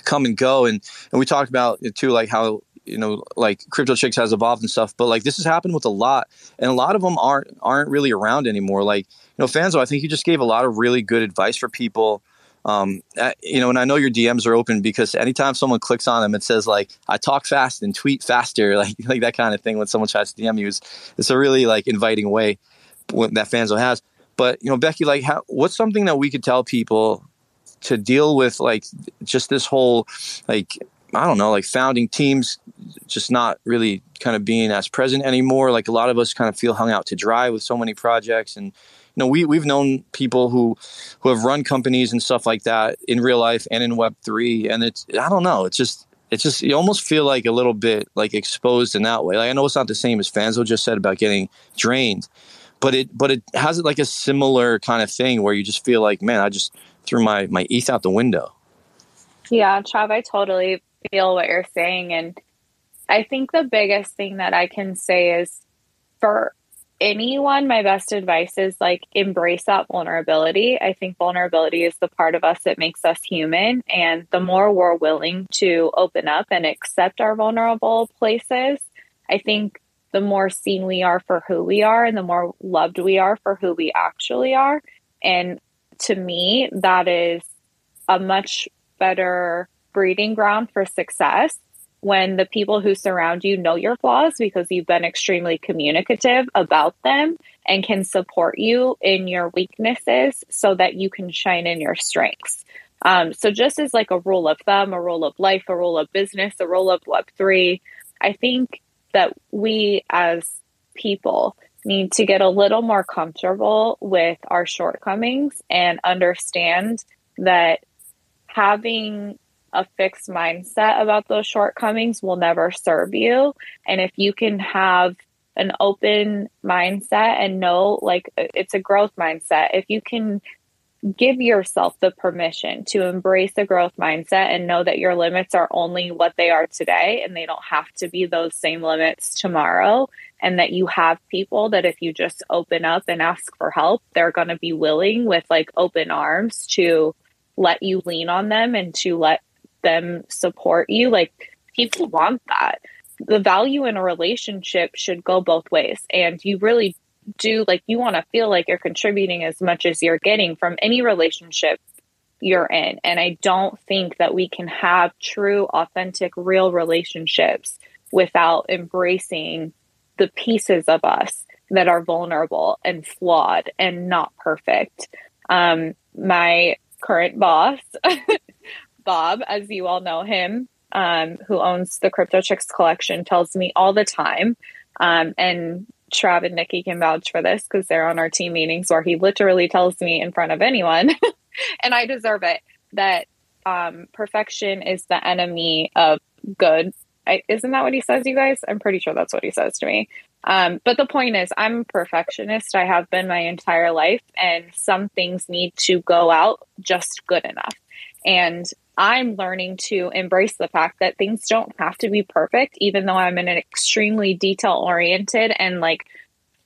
come and go and and we talked about it too like how you know like crypto chicks has evolved and stuff but like this has happened with a lot and a lot of them aren't aren't really around anymore like you know fanzo i think you just gave a lot of really good advice for people um, you know, and I know your DMs are open because anytime someone clicks on them, it says like I talk fast and tweet faster, like like that kind of thing. When someone tries to DM you, it's, it's a really like inviting way that Fanzo has. But you know, Becky, like, how, what's something that we could tell people to deal with, like, just this whole, like, I don't know, like founding teams just not really kind of being as present anymore. Like a lot of us kind of feel hung out to dry with so many projects, and you know, we we've known people who who have run companies and stuff like that in real life and in Web three, and it's I don't know, it's just it's just you almost feel like a little bit like exposed in that way. Like I know it's not the same as Fanzo just said about getting drained, but it but it has it like a similar kind of thing where you just feel like, man, I just threw my my ETH out the window. Yeah, Trav, I totally feel what you're saying, and I think the biggest thing that I can say is for anyone, my best advice is like embrace that vulnerability. I think vulnerability is the part of us that makes us human. And the more we're willing to open up and accept our vulnerable places, I think the more seen we are for who we are and the more loved we are for who we actually are. And to me, that is a much better breeding ground for success when the people who surround you know your flaws because you've been extremely communicative about them and can support you in your weaknesses so that you can shine in your strengths. Um, so just as like a rule of thumb, a rule of life, a rule of business, a rule of Web three, I think that we as people need to get a little more comfortable with our shortcomings and understand that having a fixed mindset about those shortcomings will never serve you. And if you can have an open mindset and know like it's a growth mindset, if you can give yourself the permission to embrace a growth mindset and know that your limits are only what they are today and they don't have to be those same limits tomorrow and that you have people that if you just open up and ask for help they're going to be willing with like open arms to let you lean on them and to let them support you like people want that the value in a relationship should go both ways and you really do like you want to feel like you're contributing as much as you're getting from any relationship you're in. And I don't think that we can have true, authentic, real relationships without embracing the pieces of us that are vulnerable and flawed and not perfect. Um, my current boss, Bob, as you all know him, um, who owns the Crypto Chicks collection, tells me all the time. Um, and Trav and Niki can vouch for this because they're on our team meetings where he literally tells me in front of anyone, and I deserve it, that um, perfection is the enemy of good. I, isn't that what he says, you guys? I'm pretty sure that's what he says to me. Um, but the point is, I'm a perfectionist. I have been my entire life, and some things need to go out just good enough. And I'm learning to embrace the fact that things don't have to be perfect, even though I'm in an extremely detail oriented and like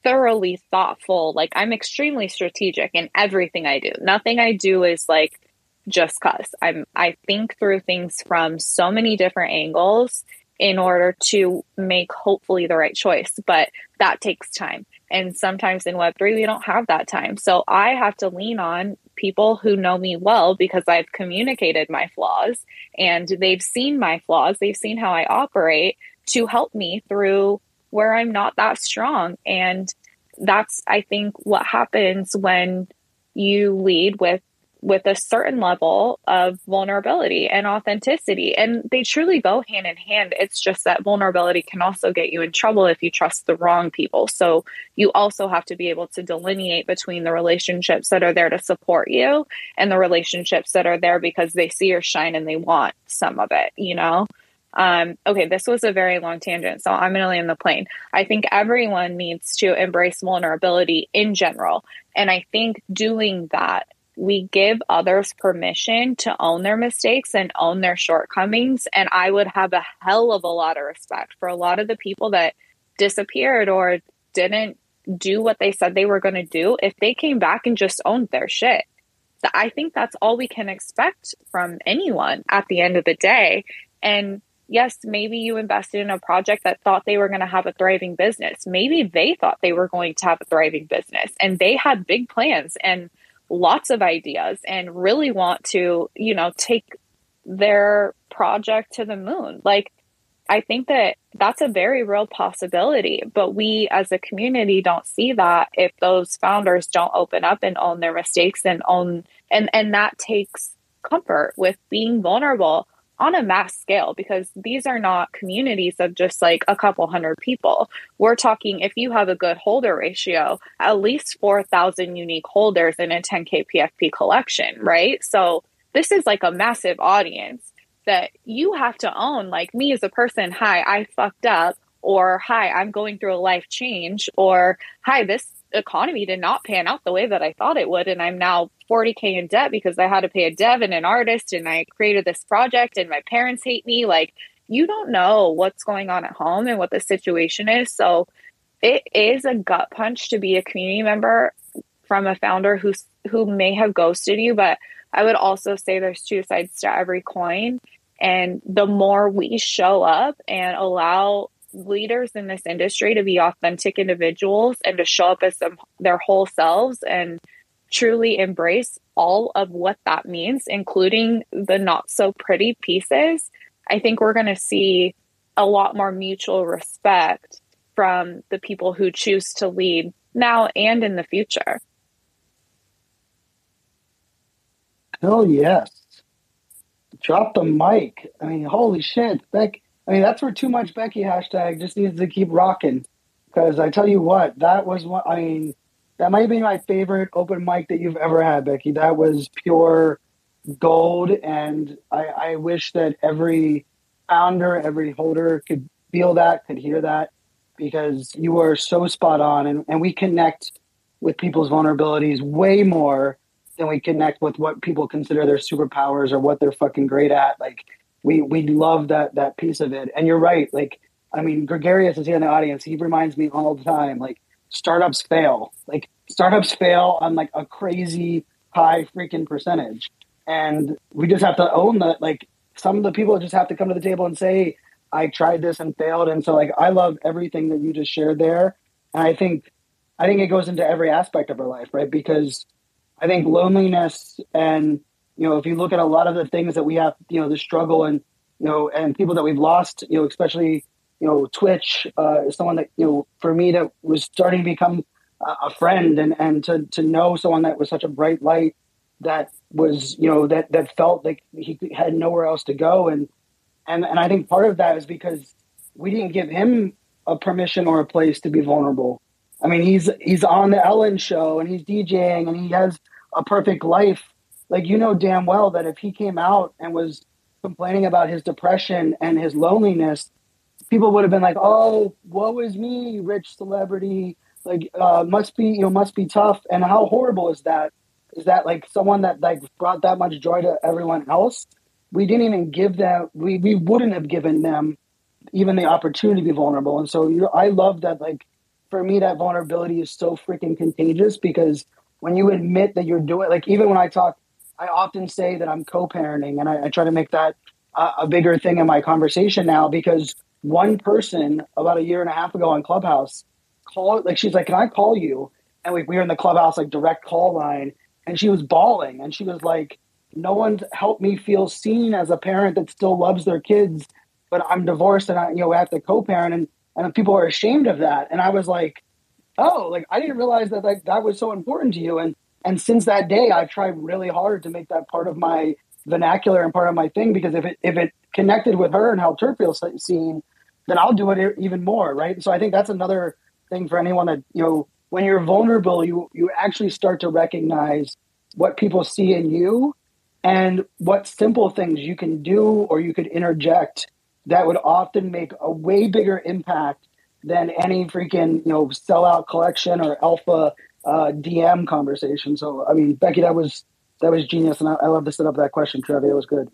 thoroughly thoughtful. Like I'm extremely strategic in everything I do. Nothing I do is like just cuz. I'm I think through things from so many different angles in order to make hopefully the right choice, but that takes time. And sometimes in Web3, we don't have that time. So I have to lean on people who know me well because I've communicated my flaws and they've seen my flaws, they've seen how I operate to help me through where I'm not that strong. And that's, I think, what happens when you lead with with a certain level of vulnerability and authenticity. And they truly go hand in hand. It's just that vulnerability can also get you in trouble if you trust the wrong people. So you also have to be able to delineate between the relationships that are there to support you and the relationships that are there because they see your shine and they want some of it, you know? Um, okay, this was a very long tangent, so I'm going to land the plane. I think everyone needs to embrace vulnerability in general. And I think doing that we give others permission to own their mistakes and own their shortcomings. And I would have a hell of a lot of respect for a lot of the people that disappeared or didn't do what they said they were going to do if they came back and just owned their shit. I think that's all we can expect from anyone at the end of the day. And yes, maybe you invested in a project that thought they were going to have a thriving business. Maybe they thought they were going to have a thriving business and they had big plans and lots of ideas and really want to, you know, take their project to the moon. Like, I think that that's a very real possibility, but we as a community don't see that if those founders don't open up and own their mistakes and own and and that takes comfort with being vulnerable on a mass scale because these are not communities of just like a couple hundred people. We're talking if you have a good holder ratio, at least 4,000 unique holders in a 10K PFP collection, right? So this is like a massive audience that you have to own. Like me as a person, hi, I fucked up, or hi, I'm going through a life change, or hi, this economy did not pan out the way that I thought it would. And I'm now 40K in debt because I had to pay a dev and an artist and I created this project and my parents hate me. Like, you don't know what's going on at home and what the situation is. So it is a gut punch to be a community member from a founder who's who may have ghosted you, but I would also say there's two sides to every coin. And the more we show up and allow leaders in this industry to be authentic individuals and to show up as them, their whole selves and truly embrace all of what that means, including the not so pretty pieces, I think we're going to see a lot more mutual respect from the people who choose to lead now and in the future. Hell yes. Drop the mic. I mean, holy shit, Beck. I mean, that's where too much Becky hashtag just needs to keep rocking. Because I tell you what, that was one. I mean, that might be my favorite open mic that you've ever had, Becky. That was pure gold, and I, I wish that every founder, every holder could feel that, could hear that, because you are so spot on, and, and we connect with people's vulnerabilities way more than we connect with what people consider their superpowers or what they're fucking great at. Like we we love that that piece of it. And you're right. Like I mean, Gregarious is here in the audience. He reminds me all the time. Like startups fail. Like startups fail on like a crazy high freaking percentage, and we just have to own that. Like some of the people just have to come to the table and say, "I tried this and failed." And so, like, I love everything that you just shared there, and I think I think it goes into every aspect of our life, right? Because I think loneliness and you know, if you look at a lot of the things that we have, you know, the struggle and you know, and people that we've lost, you know, especially you know, Twitch uh, is someone that you know, for me, that was starting to become a friend, and and to to know someone that was such a bright light that was you know that that felt like he had nowhere else to go, and and and I think part of that is because we didn't give him a permission or a place to be vulnerable. I mean, he's he's on the Ellen show and he's DJing and he has a perfect life. Like you know damn well that if he came out and was complaining about his depression and his loneliness, people would have been like, "Oh, woe is me, rich celebrity. Like, uh, must be you know must be tough." And how horrible is that? Is that like someone that like brought that much joy to everyone else? We didn't even give them. We we wouldn't have given them even the opportunity to be vulnerable. And so you I love that. Like for me, that vulnerability is so freaking contagious because when you admit that you're doing like even when I talk, I often say that I'm co-parenting, and I, I try to make that a bigger thing in my conversation now because one person about a year and a half ago on Clubhouse called like she's like, "Can I call you?" And we, we were in the Clubhouse like direct call line, and she was bawling, and she was like, "No one's helped me feel seen as a parent that still loves their kids, but I'm divorced and I you know I have to co-parent and and people are ashamed of that." And I was like, oh, like I didn't realize that like that was so important to you. And and since that day, I've tried really hard to make that part of my vernacular and part of my thing because if it if it connected with her and helped her feel seen, then I'll do it even more, right? So I think that's another thing for anyone that you know when you're vulnerable, you you actually start to recognize what people see in you and what simple things you can do or you could interject that would often make a way bigger impact than any freaking you know sellout collection or alpha uh, DM conversation. So I mean, Becky, that was that was genius, and I, I love to set up that question, Travie. It was good.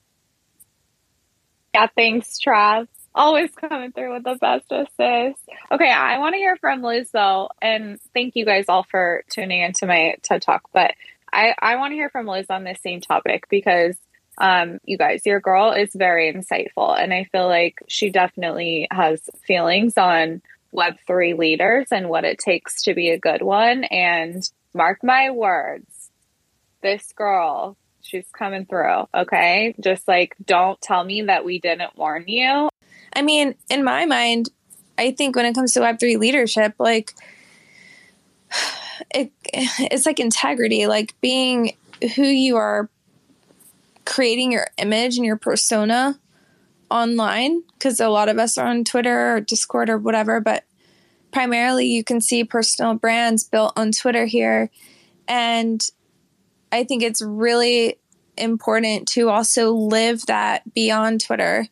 Yeah, thanks, Trav. Always coming through with the best assists. Okay, I want to hear from Liz though, and thank you guys all for tuning into my TED Talk. But I, I want to hear from Liz on this same topic because um, you guys, your girl is very insightful, and I feel like she definitely has feelings on Web3 leaders and what it takes to be a good one. And mark my words, this girl, she's coming through. Okay. Just like, don't tell me that we didn't warn you. I mean, in my mind, I think when it comes to Web3 leadership, like, it, it's like integrity, like being who you are, creating your image and your persona online because a lot of us are on Twitter or Discord or whatever, but primarily you can see personal brands built on Twitter here. And I think it's really important to also live that beyond Twitter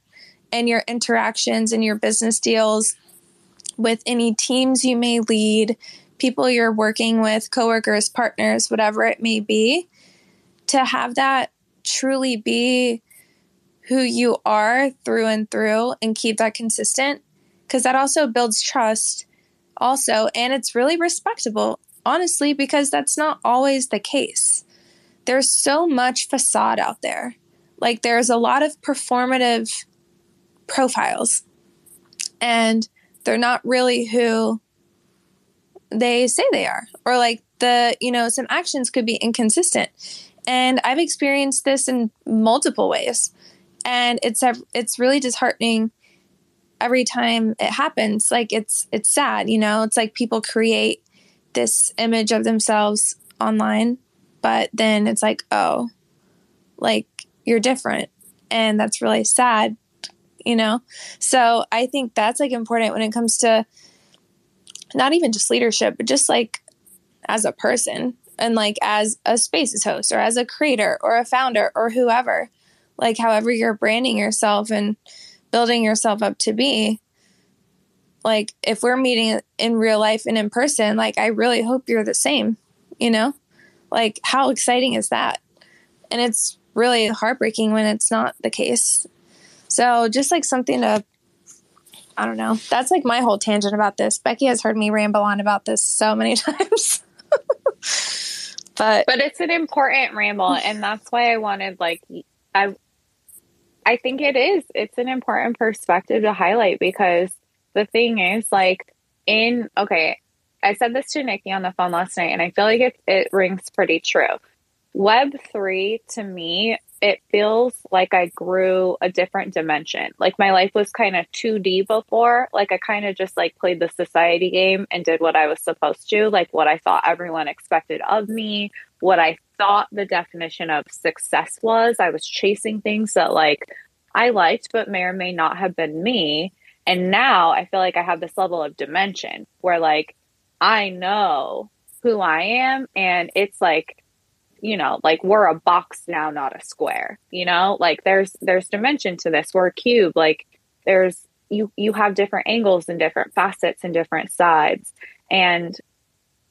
and your interactions and your business deals with any teams you may lead, people you're working with, coworkers, partners, whatever it may be, to have that truly be who you are through and through and keep that consistent because that also builds trust also and it's really respectable honestly because that's not always the case. There's so much facade out there. Like there's a lot of performative profiles and they're not really who they say they are or like the you know some actions could be inconsistent. And i've experienced this in multiple ways and it's it's really disheartening every time it happens. Like it's it's sad you know? It's like people create this image of themselves online but then it's like oh like you're different. And that's really sad, you know? So I think that's like important when it comes to not even just leadership, but just like as a person and like as a spaces host or as a creator or a founder or whoever, like however you're branding yourself and building yourself up to be. Like if we're meeting in real life and in person, like I really hope you're the same, you know? Like how exciting is that? And it's really heartbreaking when it's not the case. So just like something to I don't know. That's like my whole tangent about this. Becky has heard me ramble on about this so many times. but but it's an important ramble and that's why I wanted like I I think it is. It's an important perspective to highlight because the thing is like in okay, I said this to Niki on the phone last night and I feel like it it rings pretty true. Web 3 to me it feels like I grew a different dimension. Like my life was kind of 2D before. Like I kind of just like played the society game and did what I was supposed to, like what I thought everyone expected of me, what I thought the definition of success was. I was chasing things that like I liked, but may or may not have been me. And now I feel like I have this level of dimension where like I know who I am and it's like you know like we're a box now not a square you know like there's there's dimension to this we're a cube like there's you you have different angles and different facets and different sides and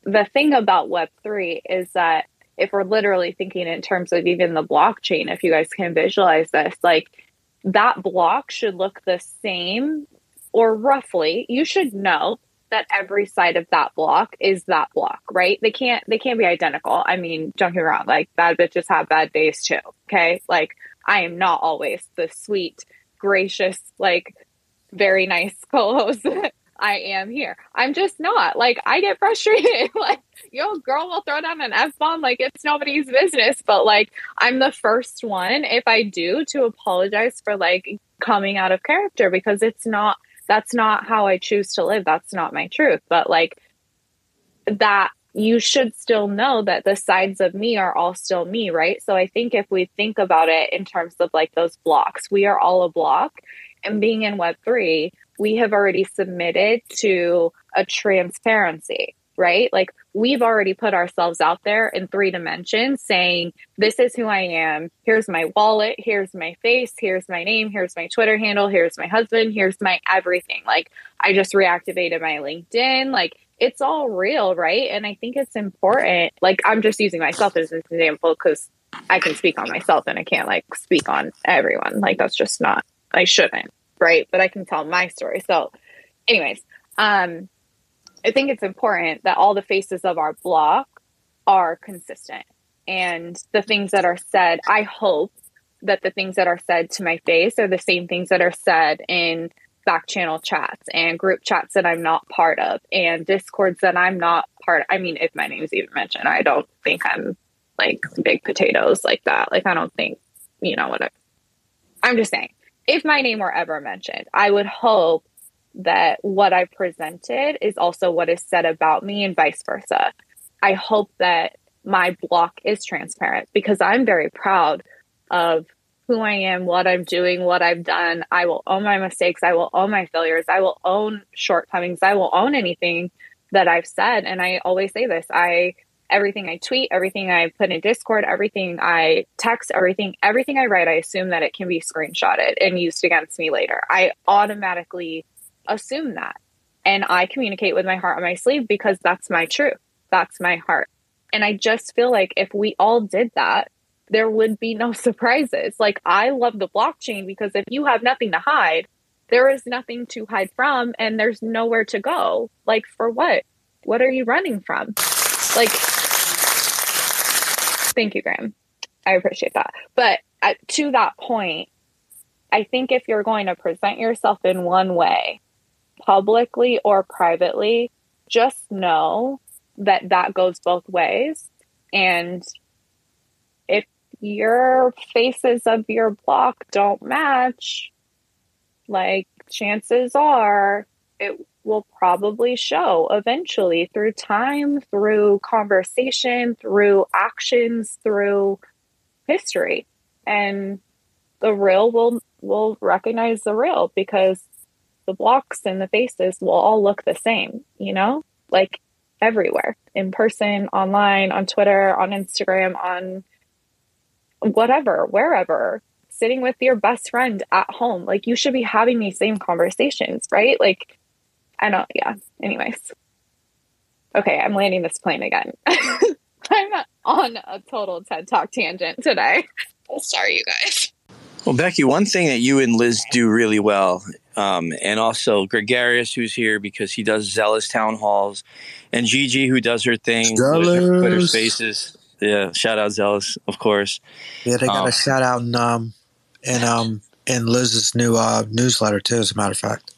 the thing about web3 is that if we're literally thinking in terms of even the blockchain if you guys can visualize this like that block should look the same or roughly you should know that every side of that block is that block, right? They can't they can't be identical. I mean, don't get me wrong, like bad bitches have bad days too. Okay. Like I am not always the sweet, gracious, like very nice co-host I am here. I'm just not. Like I get frustrated. like, yo, girl will throw down an F bomb like it's nobody's business. But like I'm the first one, if I do, to apologize for like coming out of character because it's not that's not how I choose to live. That's not my truth. But like that you should still know that the sides of me are all still me, right? So I think if we think about it in terms of like those blocks, we are all a block. And being in Web3, we have already submitted to a transparency right? Like we've already put ourselves out there in three dimensions saying, this is who I am. Here's my wallet. Here's my face. Here's my name. Here's my Twitter handle. Here's my husband. Here's my everything. Like I just reactivated my LinkedIn. Like it's all real, right? And I think it's important. Like I'm just using myself as an example because I can speak on myself and I can't like speak on everyone. Like that's just not, I shouldn't, right? But I can tell my story. So, anyways, um, I think it's important that all the faces of our block are consistent and the things that are said. I hope that the things that are said to my face are the same things that are said in back channel chats and group chats that I'm not part of and discords that I'm not part of. I mean, if my name is even mentioned, I don't think I'm like big potatoes like that. Like, I don't think, you know what I, I'm just saying, if my name were ever mentioned, I would hope that what I presented is also what is said about me and vice versa. I hope that my block is transparent because I'm very proud of who I am, what I'm doing, what I've done. I will own my mistakes. I will own my failures. I will own shortcomings. I will own anything that I've said. And I always say this I, everything I tweet, everything I put in Discord, everything I text, everything, everything I write, I assume that it can be screenshotted and used against me later. I automatically assume that. And I communicate with my heart on my sleeve because that's my truth. That's my heart. And I just feel like if we all did that, there would be no surprises. Like, I love the blockchain because if you have nothing to hide, there is nothing to hide from and there's nowhere to go. Like, for what? What are you running from? Like, thank you, Gram. I appreciate that. But at, to that point, I think if you're going to present yourself in one way, publicly or privately, just know that that goes both ways. And if your faces of your block don't match, like chances are it will probably show eventually through time, through conversation, through actions, through history. And the real will will recognize the real because the blocks and the faces will all look the same, you know? Like everywhere, in person, online, on Twitter, on Instagram, on whatever, wherever, sitting with your best friend at home. Like you should be having these same conversations, right? Like I don't yeah. Anyways. Okay, I'm landing this plane again. I'm on a total TED Talk tangent today. Sorry, you guys. Well, Becky, one thing that you and Liz do really well, um, and also Gregarious, who's here because he does Zealous town halls, and Gigi, who does her thing with her Twitter spaces. Yeah, shout out Zealous, of course. Yeah, they got Um, a shout out in um in um in Liz's new uh newsletter too, as a matter of fact.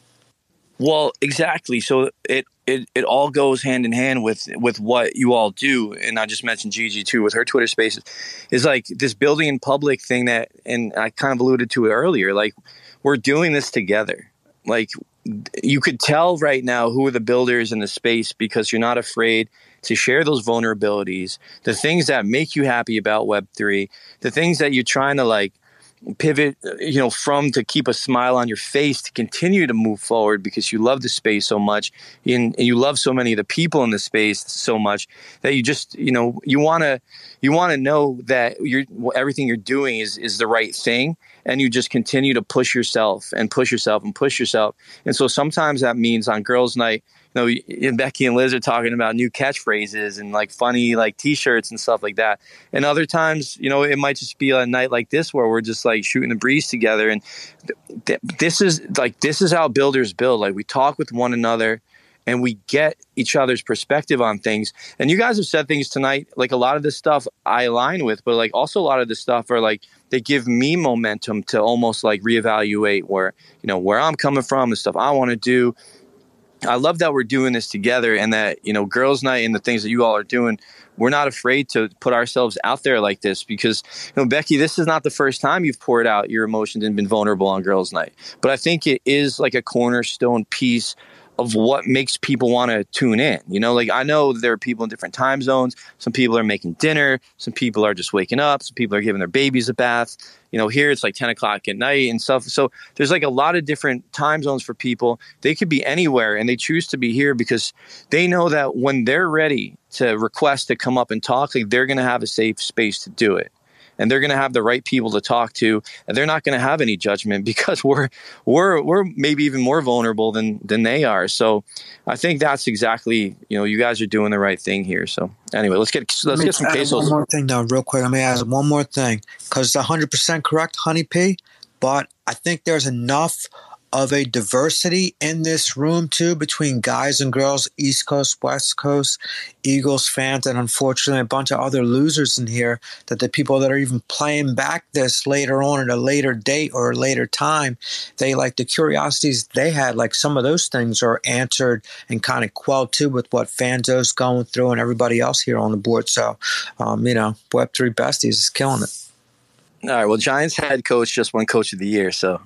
Well, exactly. So it, it it all goes hand in hand with with what you all do, and I just mentioned Gigi too with her Twitter Spaces. Is like this building in public thing that, and I kind of alluded to it earlier. Like we're doing this together. Like you could tell right now who are the builders in the space because you're not afraid to share those vulnerabilities, the things that make you happy about Web three, the things that you're trying to like pivot uh, you know from to keep a smile on your face to continue to move forward because you love the space so much and, and you love so many of the people in the space so much that you just you know you want to you want to know that you're everything you're doing is is the right thing and you just continue to push yourself and push yourself and push yourself and so sometimes that means on girls night you know, Becky and Liz are talking about new catchphrases and like funny like T-shirts and stuff like that. And other times, you know, it might just be a night like this where we're just like shooting the breeze together. And th- this is like this is how builders build. Like we talk with one another and we get each other's perspective on things. And you guys have said things tonight, like a lot of this stuff I align with, but like also a lot of this stuff are like they give me momentum to almost like reevaluate where you know where I'm coming from, the stuff I want to do. I love that we're doing this together and that, you know, girls' night and the things that you all are doing, we're not afraid to put ourselves out there like this because, you know, Becky, this is not the first time you've poured out your emotions and been vulnerable on girls' night. But I think it is like a cornerstone piece of what makes people want to tune in. You know, like I know there are people in different time zones. Some people are making dinner. Some people are just waking up. Some people are giving their babies a bath. You know, here it's like 10 o'clock at night and stuff. So there's like a lot of different time zones for people. They could be anywhere and they choose to be here because they know that when they're ready to request to come up and talk, like they're going to have a safe space to do it and they're going to have the right people to talk to and they're not going to have any judgment because we're we're we're maybe even more vulnerable than than they are so i think that's exactly you know you guys are doing the right thing here so anyway let's get let's Let get some cases One more thing, though, real quick. Let me add one more thing because it's 100% correct, Honey P. But I think there's enough of a diversity in this room, too, between guys and girls, East Coast, West Coast, Eagles fans, and unfortunately a bunch of other losers in here that the people that are even playing back this later on at a later date or a later time, they like the curiosities they had, like some of those things are answered and kind of quelled too with what Fanzo's going through and everybody else here on the board. So, um, you know, Web3 Besties is killing it. all right well giants head coach just won coach of the year so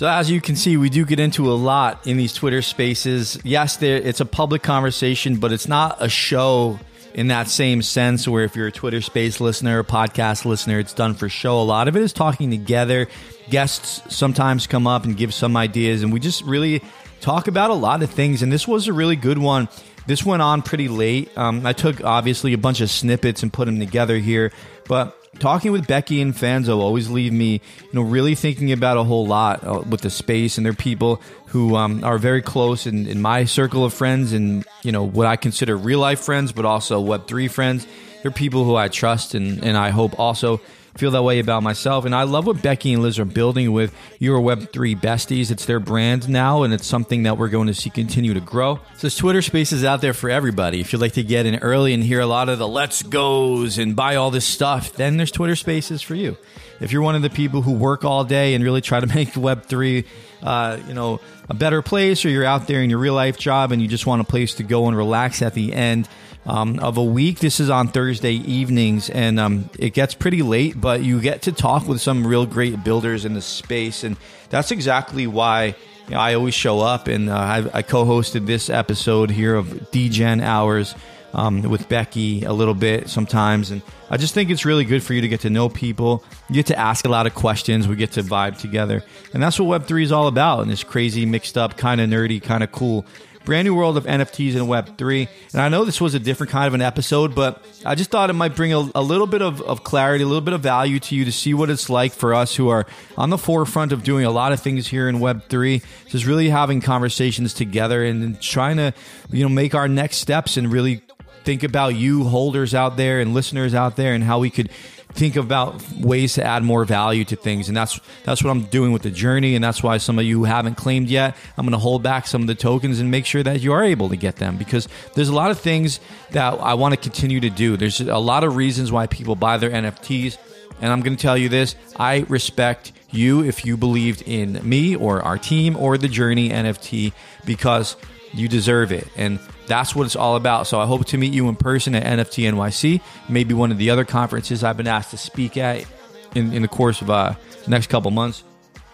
So as you can see, we do get into a lot in these Twitter spaces. Yes, it's a public conversation, but it's not a show in that same sense where if you're a Twitter space listener, a podcast listener, it's done for show. A lot of it is talking together. Guests sometimes come up and give some ideas and we just really talk about a lot of things and this was a really good one. This went on pretty late. Um, I took obviously a bunch of snippets and put them together here, but talking with Becky and Fanzo always leave me, you know, really thinking about a whole lot uh, with the space and their people who um, are very close in, in my circle of friends and you know what I consider real life friends, but also Web three friends. They're people who I trust and and I hope also feel that way about myself. And I love what Becky and Liz are building with your Web3 besties. It's their brand now, and it's something that we're going to see continue to grow. So Twitter spaces out there for everybody. If you'd like to get in early and hear a lot of the let's goes and buy all this stuff, then there's Twitter spaces for you. If you're one of the people who work all day and really try to make Web3, uh, you know, a better place, or you're out there in your real life job and you just want a place to go and relax at the end, um, of a week. This is on Thursday evenings, and um, it gets pretty late, but you get to talk with some real great builders in the space, and that's exactly why. You know, I always show up, and uh, I, I co-hosted this episode here of Degen Hours um, with Becky a little bit sometimes. And I just think it's really good for you to get to know people. You get to ask a lot of questions. We get to vibe together. And that's what Web3 is all about in this crazy, mixed up, kind of nerdy, kind of cool brand new world of NFTs and Web3. And I know this was a different kind of an episode, but I just thought it might bring a, a, little bit of, of clarity, a little bit of value to you to see what it's like for us who are on the forefront of doing a lot of things here in Web3. Just really having conversations together and trying to, you know, make our next steps and really think about you holders out there and listeners out there and how we could think about ways to add more value to things. And that's that's what I'm doing with the journey. And that's why some of you who haven't claimed yet I'm going to hold back some of the tokens and make sure that you are able to get them. Because there's a lot of things that I want to continue to do. There's a lot of reasons why people buy their NFTs and I'm going to tell you this I respect you if you believed in me or our team or the journey NFT because you deserve it. And that's what it's all about. So I hope to meet you in person at NFT NYC, maybe one of the other conferences I've been asked to speak at in, in the course of uh, the next couple months.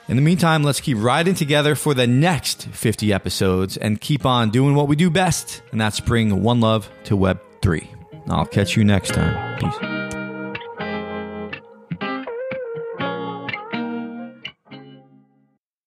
In the meantime, let's keep riding together for the next 50 episodes and keep on doing what we do best, and that's bring one love to Web3. I'll catch you next time. Peace.